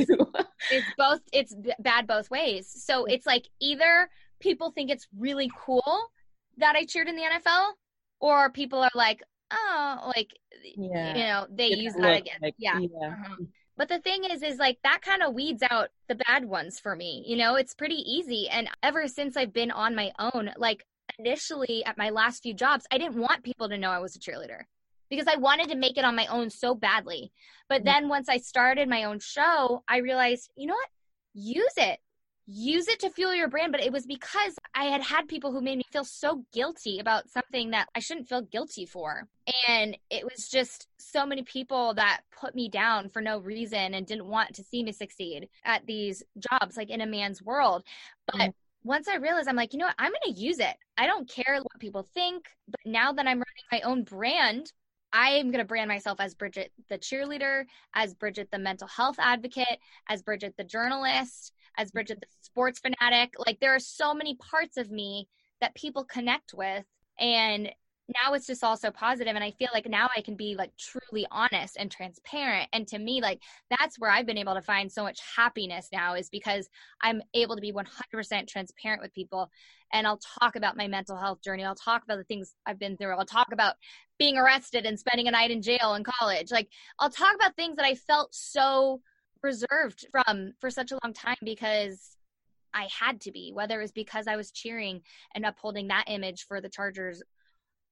it's both, it's bad both ways. So it's like either people think it's really cool that I cheered in the NFL, or people are like, oh, like, yeah. you know, they use that again. Like, yeah. yeah. Uh-huh. But the thing is, is like that kind of weeds out the bad ones for me. You know, it's pretty easy. And ever since I've been on my own, like initially at my last few jobs, I didn't want people to know I was a cheerleader because I wanted to make it on my own so badly. But then once I started my own show, I realized, you know what? Use it. Use it to fuel your brand. But it was because I had had people who made me feel so guilty about something that I shouldn't feel guilty for. And it was just so many people that put me down for no reason and didn't want to see me succeed at these jobs, like in a man's world. But mm-hmm once I realized, I'm like, you know what? I'm going to use it. I don't care what people think. But now that I'm running my own brand, I am going to brand myself as Bridget the cheerleader, as Bridget the mental health advocate, as Bridget the journalist, as Bridget the sports fanatic. Like there are so many parts of me that people connect with. And now it's just all so positive and i feel like now i can be like truly honest and transparent and to me like that's where i've been able to find so much happiness now is because i'm able to be 100% transparent with people and i'll talk about my mental health journey i'll talk about the things i've been through i'll talk about being arrested and spending a night in jail in college like i'll talk about things that i felt so reserved from for such a long time because I had to be, whether it was because I was cheering and upholding that image for the Chargers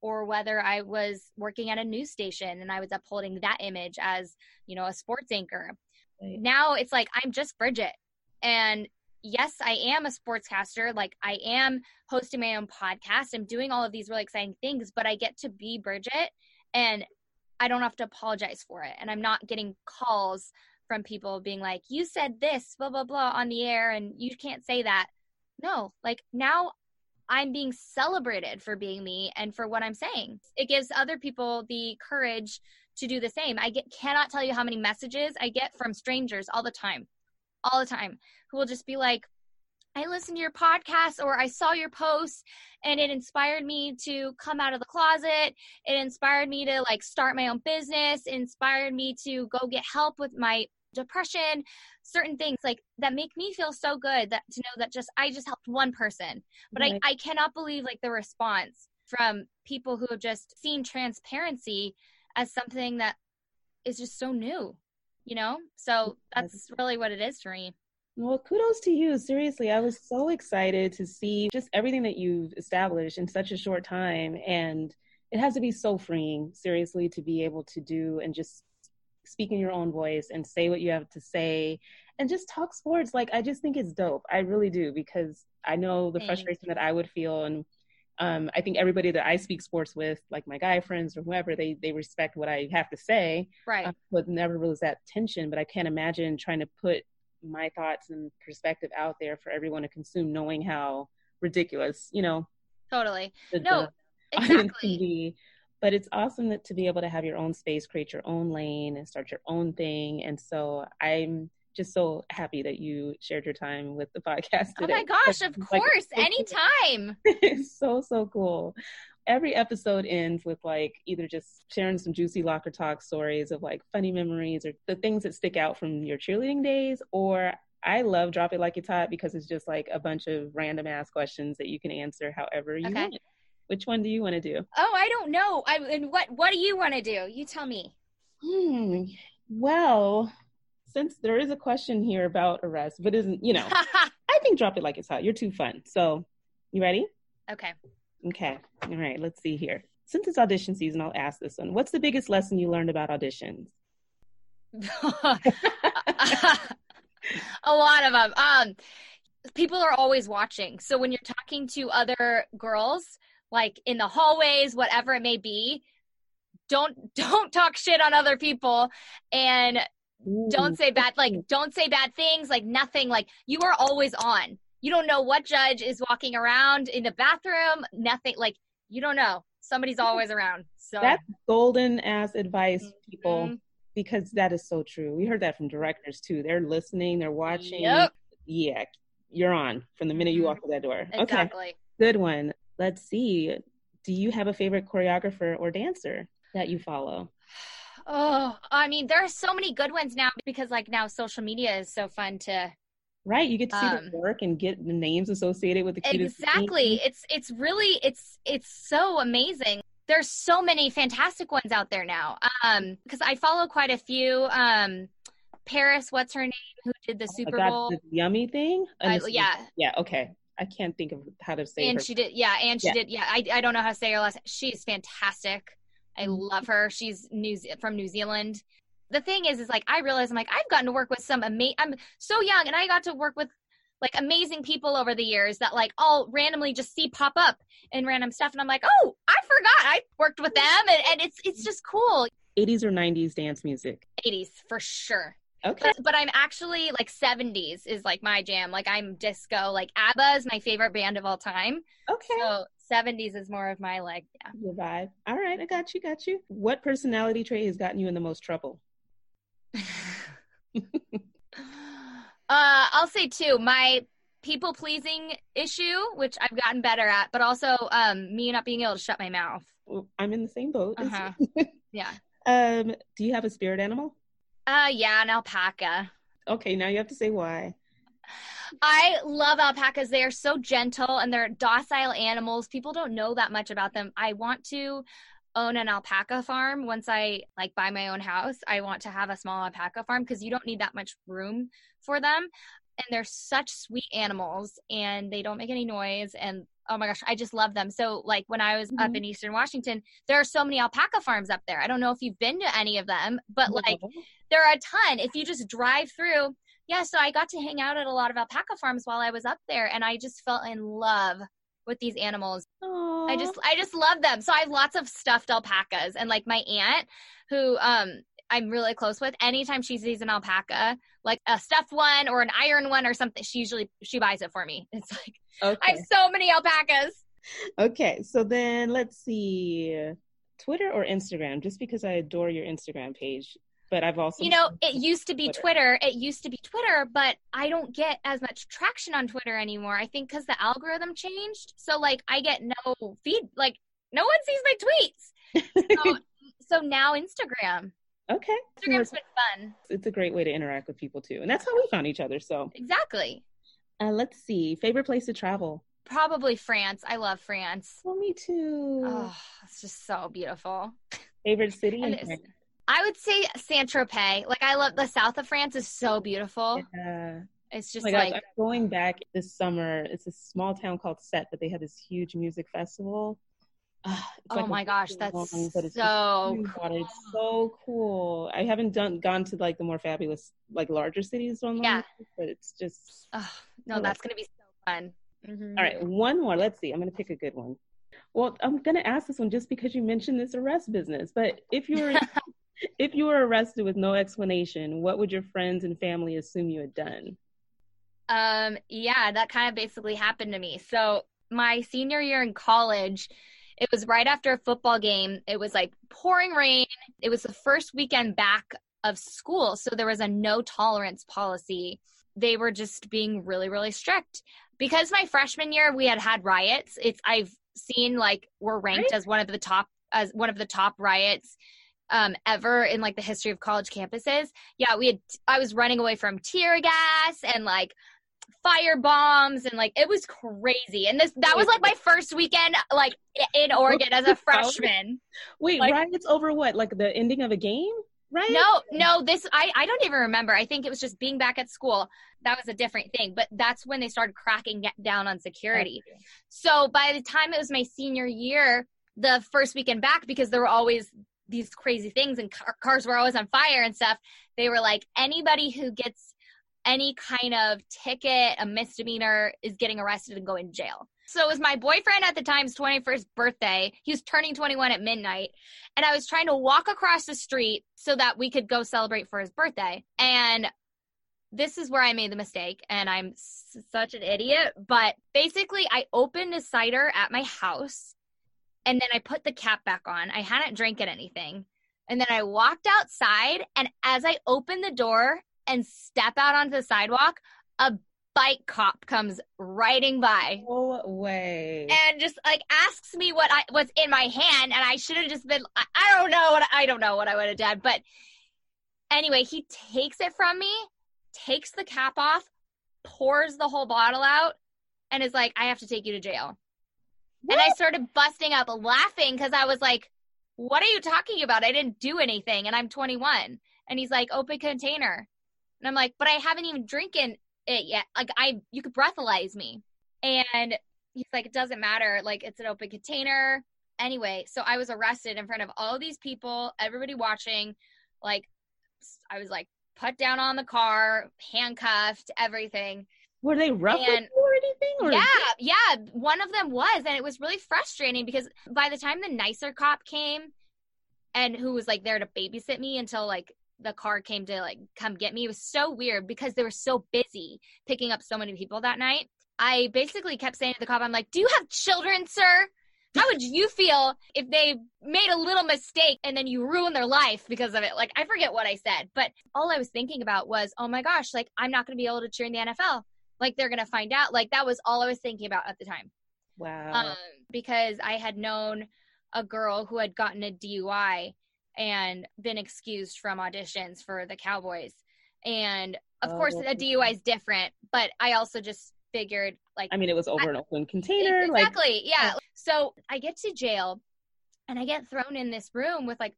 or whether I was working at a news station and I was upholding that image as, you know, a sports anchor. Right. Now it's like I'm just Bridget. And yes, I am a sportscaster. Like I am hosting my own podcast. I'm doing all of these really exciting things, but I get to be Bridget and I don't have to apologize for it. And I'm not getting calls from people being like, you said this, blah, blah, blah on the air and you can't say that. No, like now I'm being celebrated for being me and for what I'm saying. It gives other people the courage to do the same. I get cannot tell you how many messages I get from strangers all the time. All the time who will just be like, I listened to your podcast or I saw your post and it inspired me to come out of the closet. It inspired me to like start my own business, it inspired me to go get help with my depression, certain things like that make me feel so good that to know that just I just helped one person. But right. I, I cannot believe like the response from people who have just seen transparency as something that is just so new, you know? So that's really what it is for me. Well, kudos to you. Seriously, I was so excited to see just everything that you've established in such a short time. And it has to be so freeing, seriously, to be able to do and just speak in your own voice and say what you have to say and just talk sports. Like, I just think it's dope. I really do because I know the Thanks. frustration that I would feel. And um, I think everybody that I speak sports with, like my guy friends or whoever, they, they respect what I have to say. Right. Uh, but never really that tension. But I can't imagine trying to put my thoughts and perspective out there for everyone to consume, knowing how ridiculous, you know. Totally. The, no, the exactly. But it's awesome that to be able to have your own space, create your own lane, and start your own thing. And so I'm just so happy that you shared your time with the <laughs> podcast today. Oh my gosh, of course, like, anytime. <laughs> it's so so cool. Every episode ends with like either just sharing some juicy locker talk stories of like funny memories or the things that stick out from your cheerleading days, or I love Drop It Like It's Hot because it's just like a bunch of random ass questions that you can answer however you okay. want. Which one do you want to do? Oh, I don't know. I and what what do you want to do? You tell me. Hmm. Well, since there is a question here about arrest, but isn't you know, <laughs> I think drop it like it's hot. You're too fun. So, you ready? Okay. Okay. All right. Let's see here. Since it's audition season, I'll ask this one. What's the biggest lesson you learned about auditions? <laughs> a lot of them. Um, people are always watching. So when you're talking to other girls, like in the hallways, whatever it may be. Don't <laughs> don't talk shit on other people and don't say bad like don't say bad things, like nothing like you are always on. You don't know what judge is walking around in the bathroom, nothing like you don't know. Somebody's always around. So that's golden ass advice, people, mm-hmm. because that is so true. We heard that from directors too. They're listening, they're watching. Yep. Yeah, you're on from the minute you mm-hmm. walk through that door. Exactly. Okay. Good one let's see. Do you have a favorite choreographer or dancer that you follow? Oh, I mean, there are so many good ones now because like now social media is so fun to Right, you get to see um, the work and get the names associated with the cutest Exactly. It's it's really it's it's so amazing. There's so many fantastic ones out there now. Um because I follow quite a few um Parris, what's her name, who did the Super Bowl? The yummy thing? Uh, yeah. Yeah, okay. I can't think of how to say. And her. she did, yeah, and she yeah. did, yeah. I, I don't know how to say her last. She's fantastic. I mm-hmm. love her. She's New from New Zealand. The thing is, is like I realize I'm like I've gotten to work with some amazing. I'm so young, and I got to work with like amazing people over the years that like all randomly just see pop up in random stuff, and I'm like, oh, I forgot I worked with them, and, and it's it's just cool. 80s or 90s dance music? 80s for sure. Okay. But, but, I'm actually like 70s is like my jam. Like I'm disco. Like ABBA is my favorite band of all time. Okay. So 70s is more of my like yeah. Your vibe. All right, I got you, got you. What personality trait has gotten you in the most trouble? <laughs> uh, I'll say two. My people pleasing issue, which I've gotten better at, but also um, me not being able to shut my mouth. I'm in the same boat. Uh-huh. <laughs> yeah. Um, do you have a spirit animal? Uh, yeah, an alpaca. Okay, now you have to say why. I love alpacas. They are so gentle and they're docile animals. People don't know that much about them. I want to own an alpaca farm once I like buy my own house. I want to have a small alpaca farm because you don't need that much room for them. And they're such sweet animals and they don't make any noise and oh my gosh, I just love them. So like when I was mm-hmm. up in Eastern Washington, there are so many alpaca farms up there. I don't know if you've been to any of them, but like there are a ton. If you just drive through, yeah, so I got to hang out at a lot of alpaca farms while I was up there and I just fell in love with these animals. Aww. I just I just love them. So I have lots of stuffed alpacas and like my aunt who um I'm really close with, anytime she sees an alpaca, like a stuffed one or an iron one or something, she usually she buys it for me. <laughs> It's like okay. I have so many alpacas. Okay, so then let's see. Twitter or Instagram? Just because I adore your Instagram page, but I've also you know it used to be Twitter. Twitter. It used to be Twitter, but I don't get as much traction on Twitter anymore. I think because the algorithm changed, so like I get no feed, like no one sees my tweets. <laughs> so, so now Instagram. Okay, Instagram's been fun. It's a great way to interact with people too, and that's how we found each other. So exactly. Uh, let's see, favorite place to travel. Probably France. I love France. Well, me too. Oh, it's just so beautiful. Favorite city? I would say Saint Tropez. Like I love the south of France is so beautiful. Yeah. It's just oh like gosh, going back this summer. It's a small town called Sète, but they have this huge music festival. Uh, oh like my gosh, that's long, so cool. It's so cool. I haven't done gone to like the more fabulous, like larger cities on yeah. but it's just oh, no, that's gonna be so fun. Mm-hmm. All right, one more. Let's see. I'm gonna pick a good one. Well, I'm gonna ask this one just because you mentioned this arrest business. But if you were <laughs> if you were arrested with no explanation, what would your friends and family assume you had done? Um, yeah, that kind of basically happened to me. So my senior year in college, it was right after a football game. It was like pouring rain. It was the first weekend back of school. So there was a no tolerance policy. They were just being really, really strict. Because my freshman year we had had riots. It's I've seen like we're ranked as one of the top as one of the top riots um, ever in like the history of college campuses. Yeah, we had, I was running away from tear gas and like fire bombs and like it was crazy. And this, that was like my first weekend like in Oregon as a <laughs> oh, freshman. Wait, like, riots over what? Like the ending of a game? Right? No, no, this I I don't even remember. I think it was just being back at school. That was a different thing, but that's when they started cracking down on security. So by the time it was my senior year, the first weekend back because there were always these crazy things and car- cars were always on fire and stuff they were like anybody who gets any kind of ticket a misdemeanor is getting arrested and going to jail so it was my boyfriend at the time's 21st birthday he was turning 21 at midnight and i was trying to walk across the street so that we could go celebrate for his birthday and this is where I made the mistake and I'm s- such an idiot. But basically, I opened a cider at my house and then I put the cap back on. I hadn't drank anything. And then I walked outside, and as I opened the door and step out onto the sidewalk, a bike cop comes riding by. No way. And just like asks me what I was in my hand, and I should have just been I, I don't know what I don't know what I would have done. But anyway, he takes it from me, takes the cap off, pours the whole bottle out, and is like, I have to take you to jail. What? And I started busting up laughing because I was like, what are you talking about? I didn't do anything and I'm 21. And he's like, open container. And I'm like, but I haven't even drinking it yet. Like I, you could breathalyze me. And he's like, it doesn't matter. Like it's an open container. Anyway, so I was arrested in front of all these people, everybody watching. Like I was like put down on the car, handcuffed, everything. Were they rough and, or anything? Or yeah, yeah. One of them was, and it was really frustrating because by the time the nicer cop came, and who was like there to babysit me until like the car came to like come get me, it was so weird because they were so busy picking up so many people that night. I basically kept saying to the cop, "I'm like, do you have children, sir?" How would you feel if they made a little mistake and then you ruin their life because of it? Like, I forget what I said, but all I was thinking about was, oh my gosh, like, I'm not going to be able to cheer in the NFL like they're gonna find out like that was all i was thinking about at the time wow um, because i had known a girl who had gotten a DUI and been excused from auditions for the Cowboys. And of oh, course, a DUI is different, but I also just figured like I mean, it was over I, an open container. Exactly. Like, yeah. So I get to jail and I get thrown in this room with like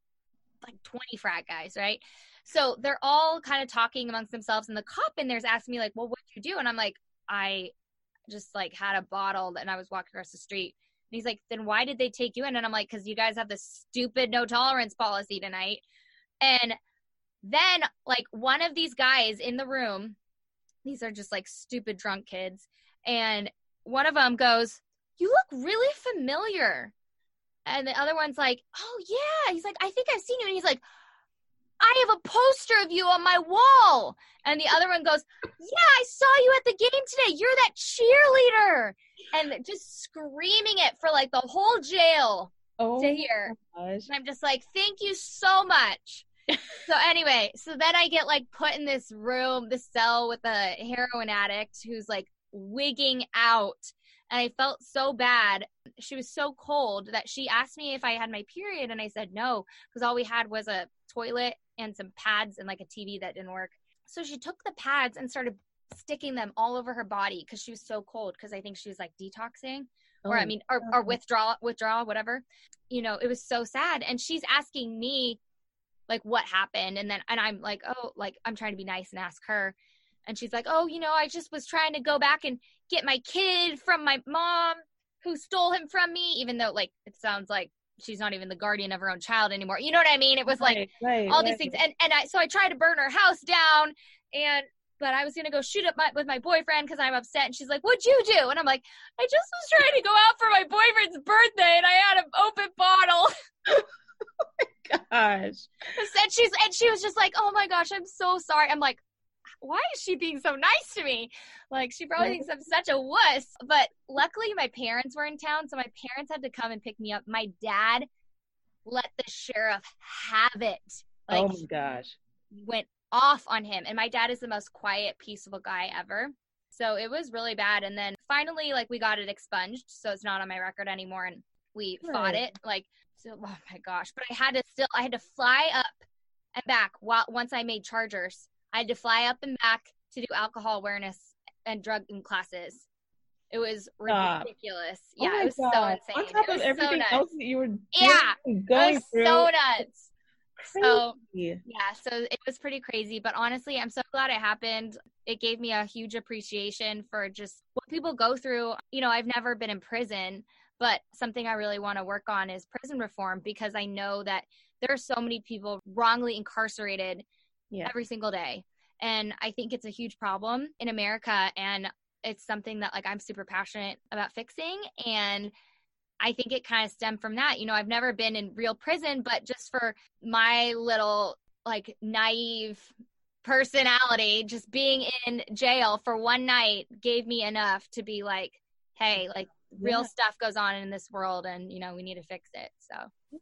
like 20 frat guys, right? So they're all kind of talking amongst themselves, and the cop in there's asking me like, "Well, what'd you do?" And I'm like, "I just like had a bottle and I was walking across the street." He's like, "Then why did they take you in?" And I'm like, "Cause you guys have this stupid no tolerance policy tonight." And then like one of these guys in the room, these are just like stupid drunk kids, and one of them goes, "You look really familiar." And the other one's like, "Oh yeah." He's like, "I think I've seen you." And he's like, I have a poster of you on my wall. And the other one goes, Yeah, I saw you at the game today. You're that cheerleader. And just screaming it for like the whole jail oh, to hear. And I'm just like, Thank you so much. <laughs> so anyway, so then I get like put in this room, this cell with a heroin addict who's like wigging out. And I felt so bad. She was so cold that she asked me if I had my period, and I said no, because all we had was a toilet and some pads and like a TV that didn't work. So she took the pads and started sticking them all over her body because she was so cold because I think she was like detoxing or I oh, mean or, or withdrawal withdrawal whatever. You know, it was so sad and she's asking me like what happened and then and I'm like, "Oh, like I'm trying to be nice and ask her." And she's like, "Oh, you know, I just was trying to go back and get my kid from my mom who stole him from me even though like it sounds like she's not even the guardian of her own child anymore. You know what I mean? It was like right, right, all these things. And and I so I tried to burn her house down and but I was gonna go shoot up my, with my boyfriend because I'm upset. And she's like, "What'd you do?" And I'm like, "I just was trying to go out for my boyfriend's birthday, and I had an open bottle." <laughs> <laughs> oh my gosh! And she's and she was just like, "Oh my gosh, I'm so sorry." I'm like, why is she being so nice to me? Like, she probably thinks I'm such a wuss. But luckily, my parents were in town, so my parents had to come and pick me up. My dad let the sheriff have it. Oh like, oh my gosh. Went off on him. And my dad is the most quiet, peaceful guy ever. So it was really bad. And then finally, like, we got it expunged. So it's not on my record anymore. And we right. fought it. Like, so, oh my gosh. But I had to still, I had to fly up and back while once I made chargers I had to fly up and back to do alcohol awareness and drug classes. It was ridiculous. Oh yeah, it was God. so insane. On top of everything so else that you were yeah, going through. so nuts. Crazy. So yeah, so it was pretty crazy. But honestly, I'm so glad it happened. It gave me a huge appreciation for just what people go through. You know, I've never been in prison, but something I really want to work on is prison reform because I know that there are so many people wrongly incarcerated yeah. every single day. And I think it's a huge problem in America. And it's something that like I'm super passionate about fixing. And I think it kind of stemmed from that. You know, I've never been in real prison, but just for my little like naive personality, just being in jail for one night gave me enough to be like, hey, like real yeah. stuff goes on in this world and, you know, we need to fix it. So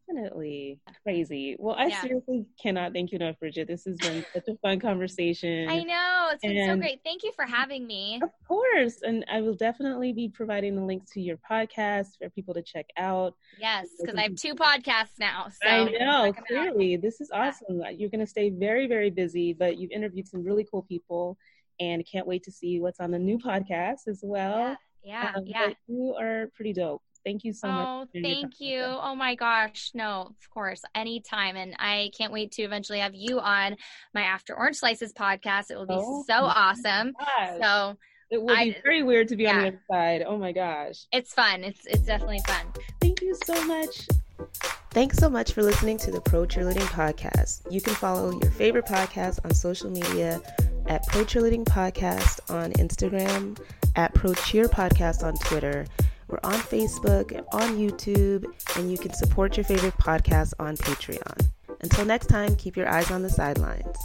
Definitely crazy. Well, I yeah. seriously cannot thank you enough, Bridget. This has been such a fun conversation. I know. It's been and so great. Thank you for having me. Of course. And I will definitely be providing the links to your podcast for people to check out. Yes, because I have two <laughs> podcasts now. So I know, clearly. This is awesome. Yeah. You're going to stay very, very busy, but you've interviewed some really cool people and can't wait to see what's on the new podcast as well. Yeah, yeah. Um, yeah. You are pretty dope. Thank you so oh, much. Oh, thank you. Oh my gosh. No, of course, anytime. And I can't wait to eventually have you on my After Orange Slices podcast. It will be oh, so awesome. Gosh. So it will be very weird to be yeah. on the other side. Oh my gosh. It's fun. It's it's definitely fun. Thank you so much. Thanks so much for listening to the Pro Cheerleading Podcast. You can follow your favorite podcast on social media at Pro Cheerleading Podcast on Instagram, at Pro Cheer Podcast on Twitter, we're on Facebook, on YouTube, and you can support your favorite podcast on Patreon. Until next time, keep your eyes on the sidelines.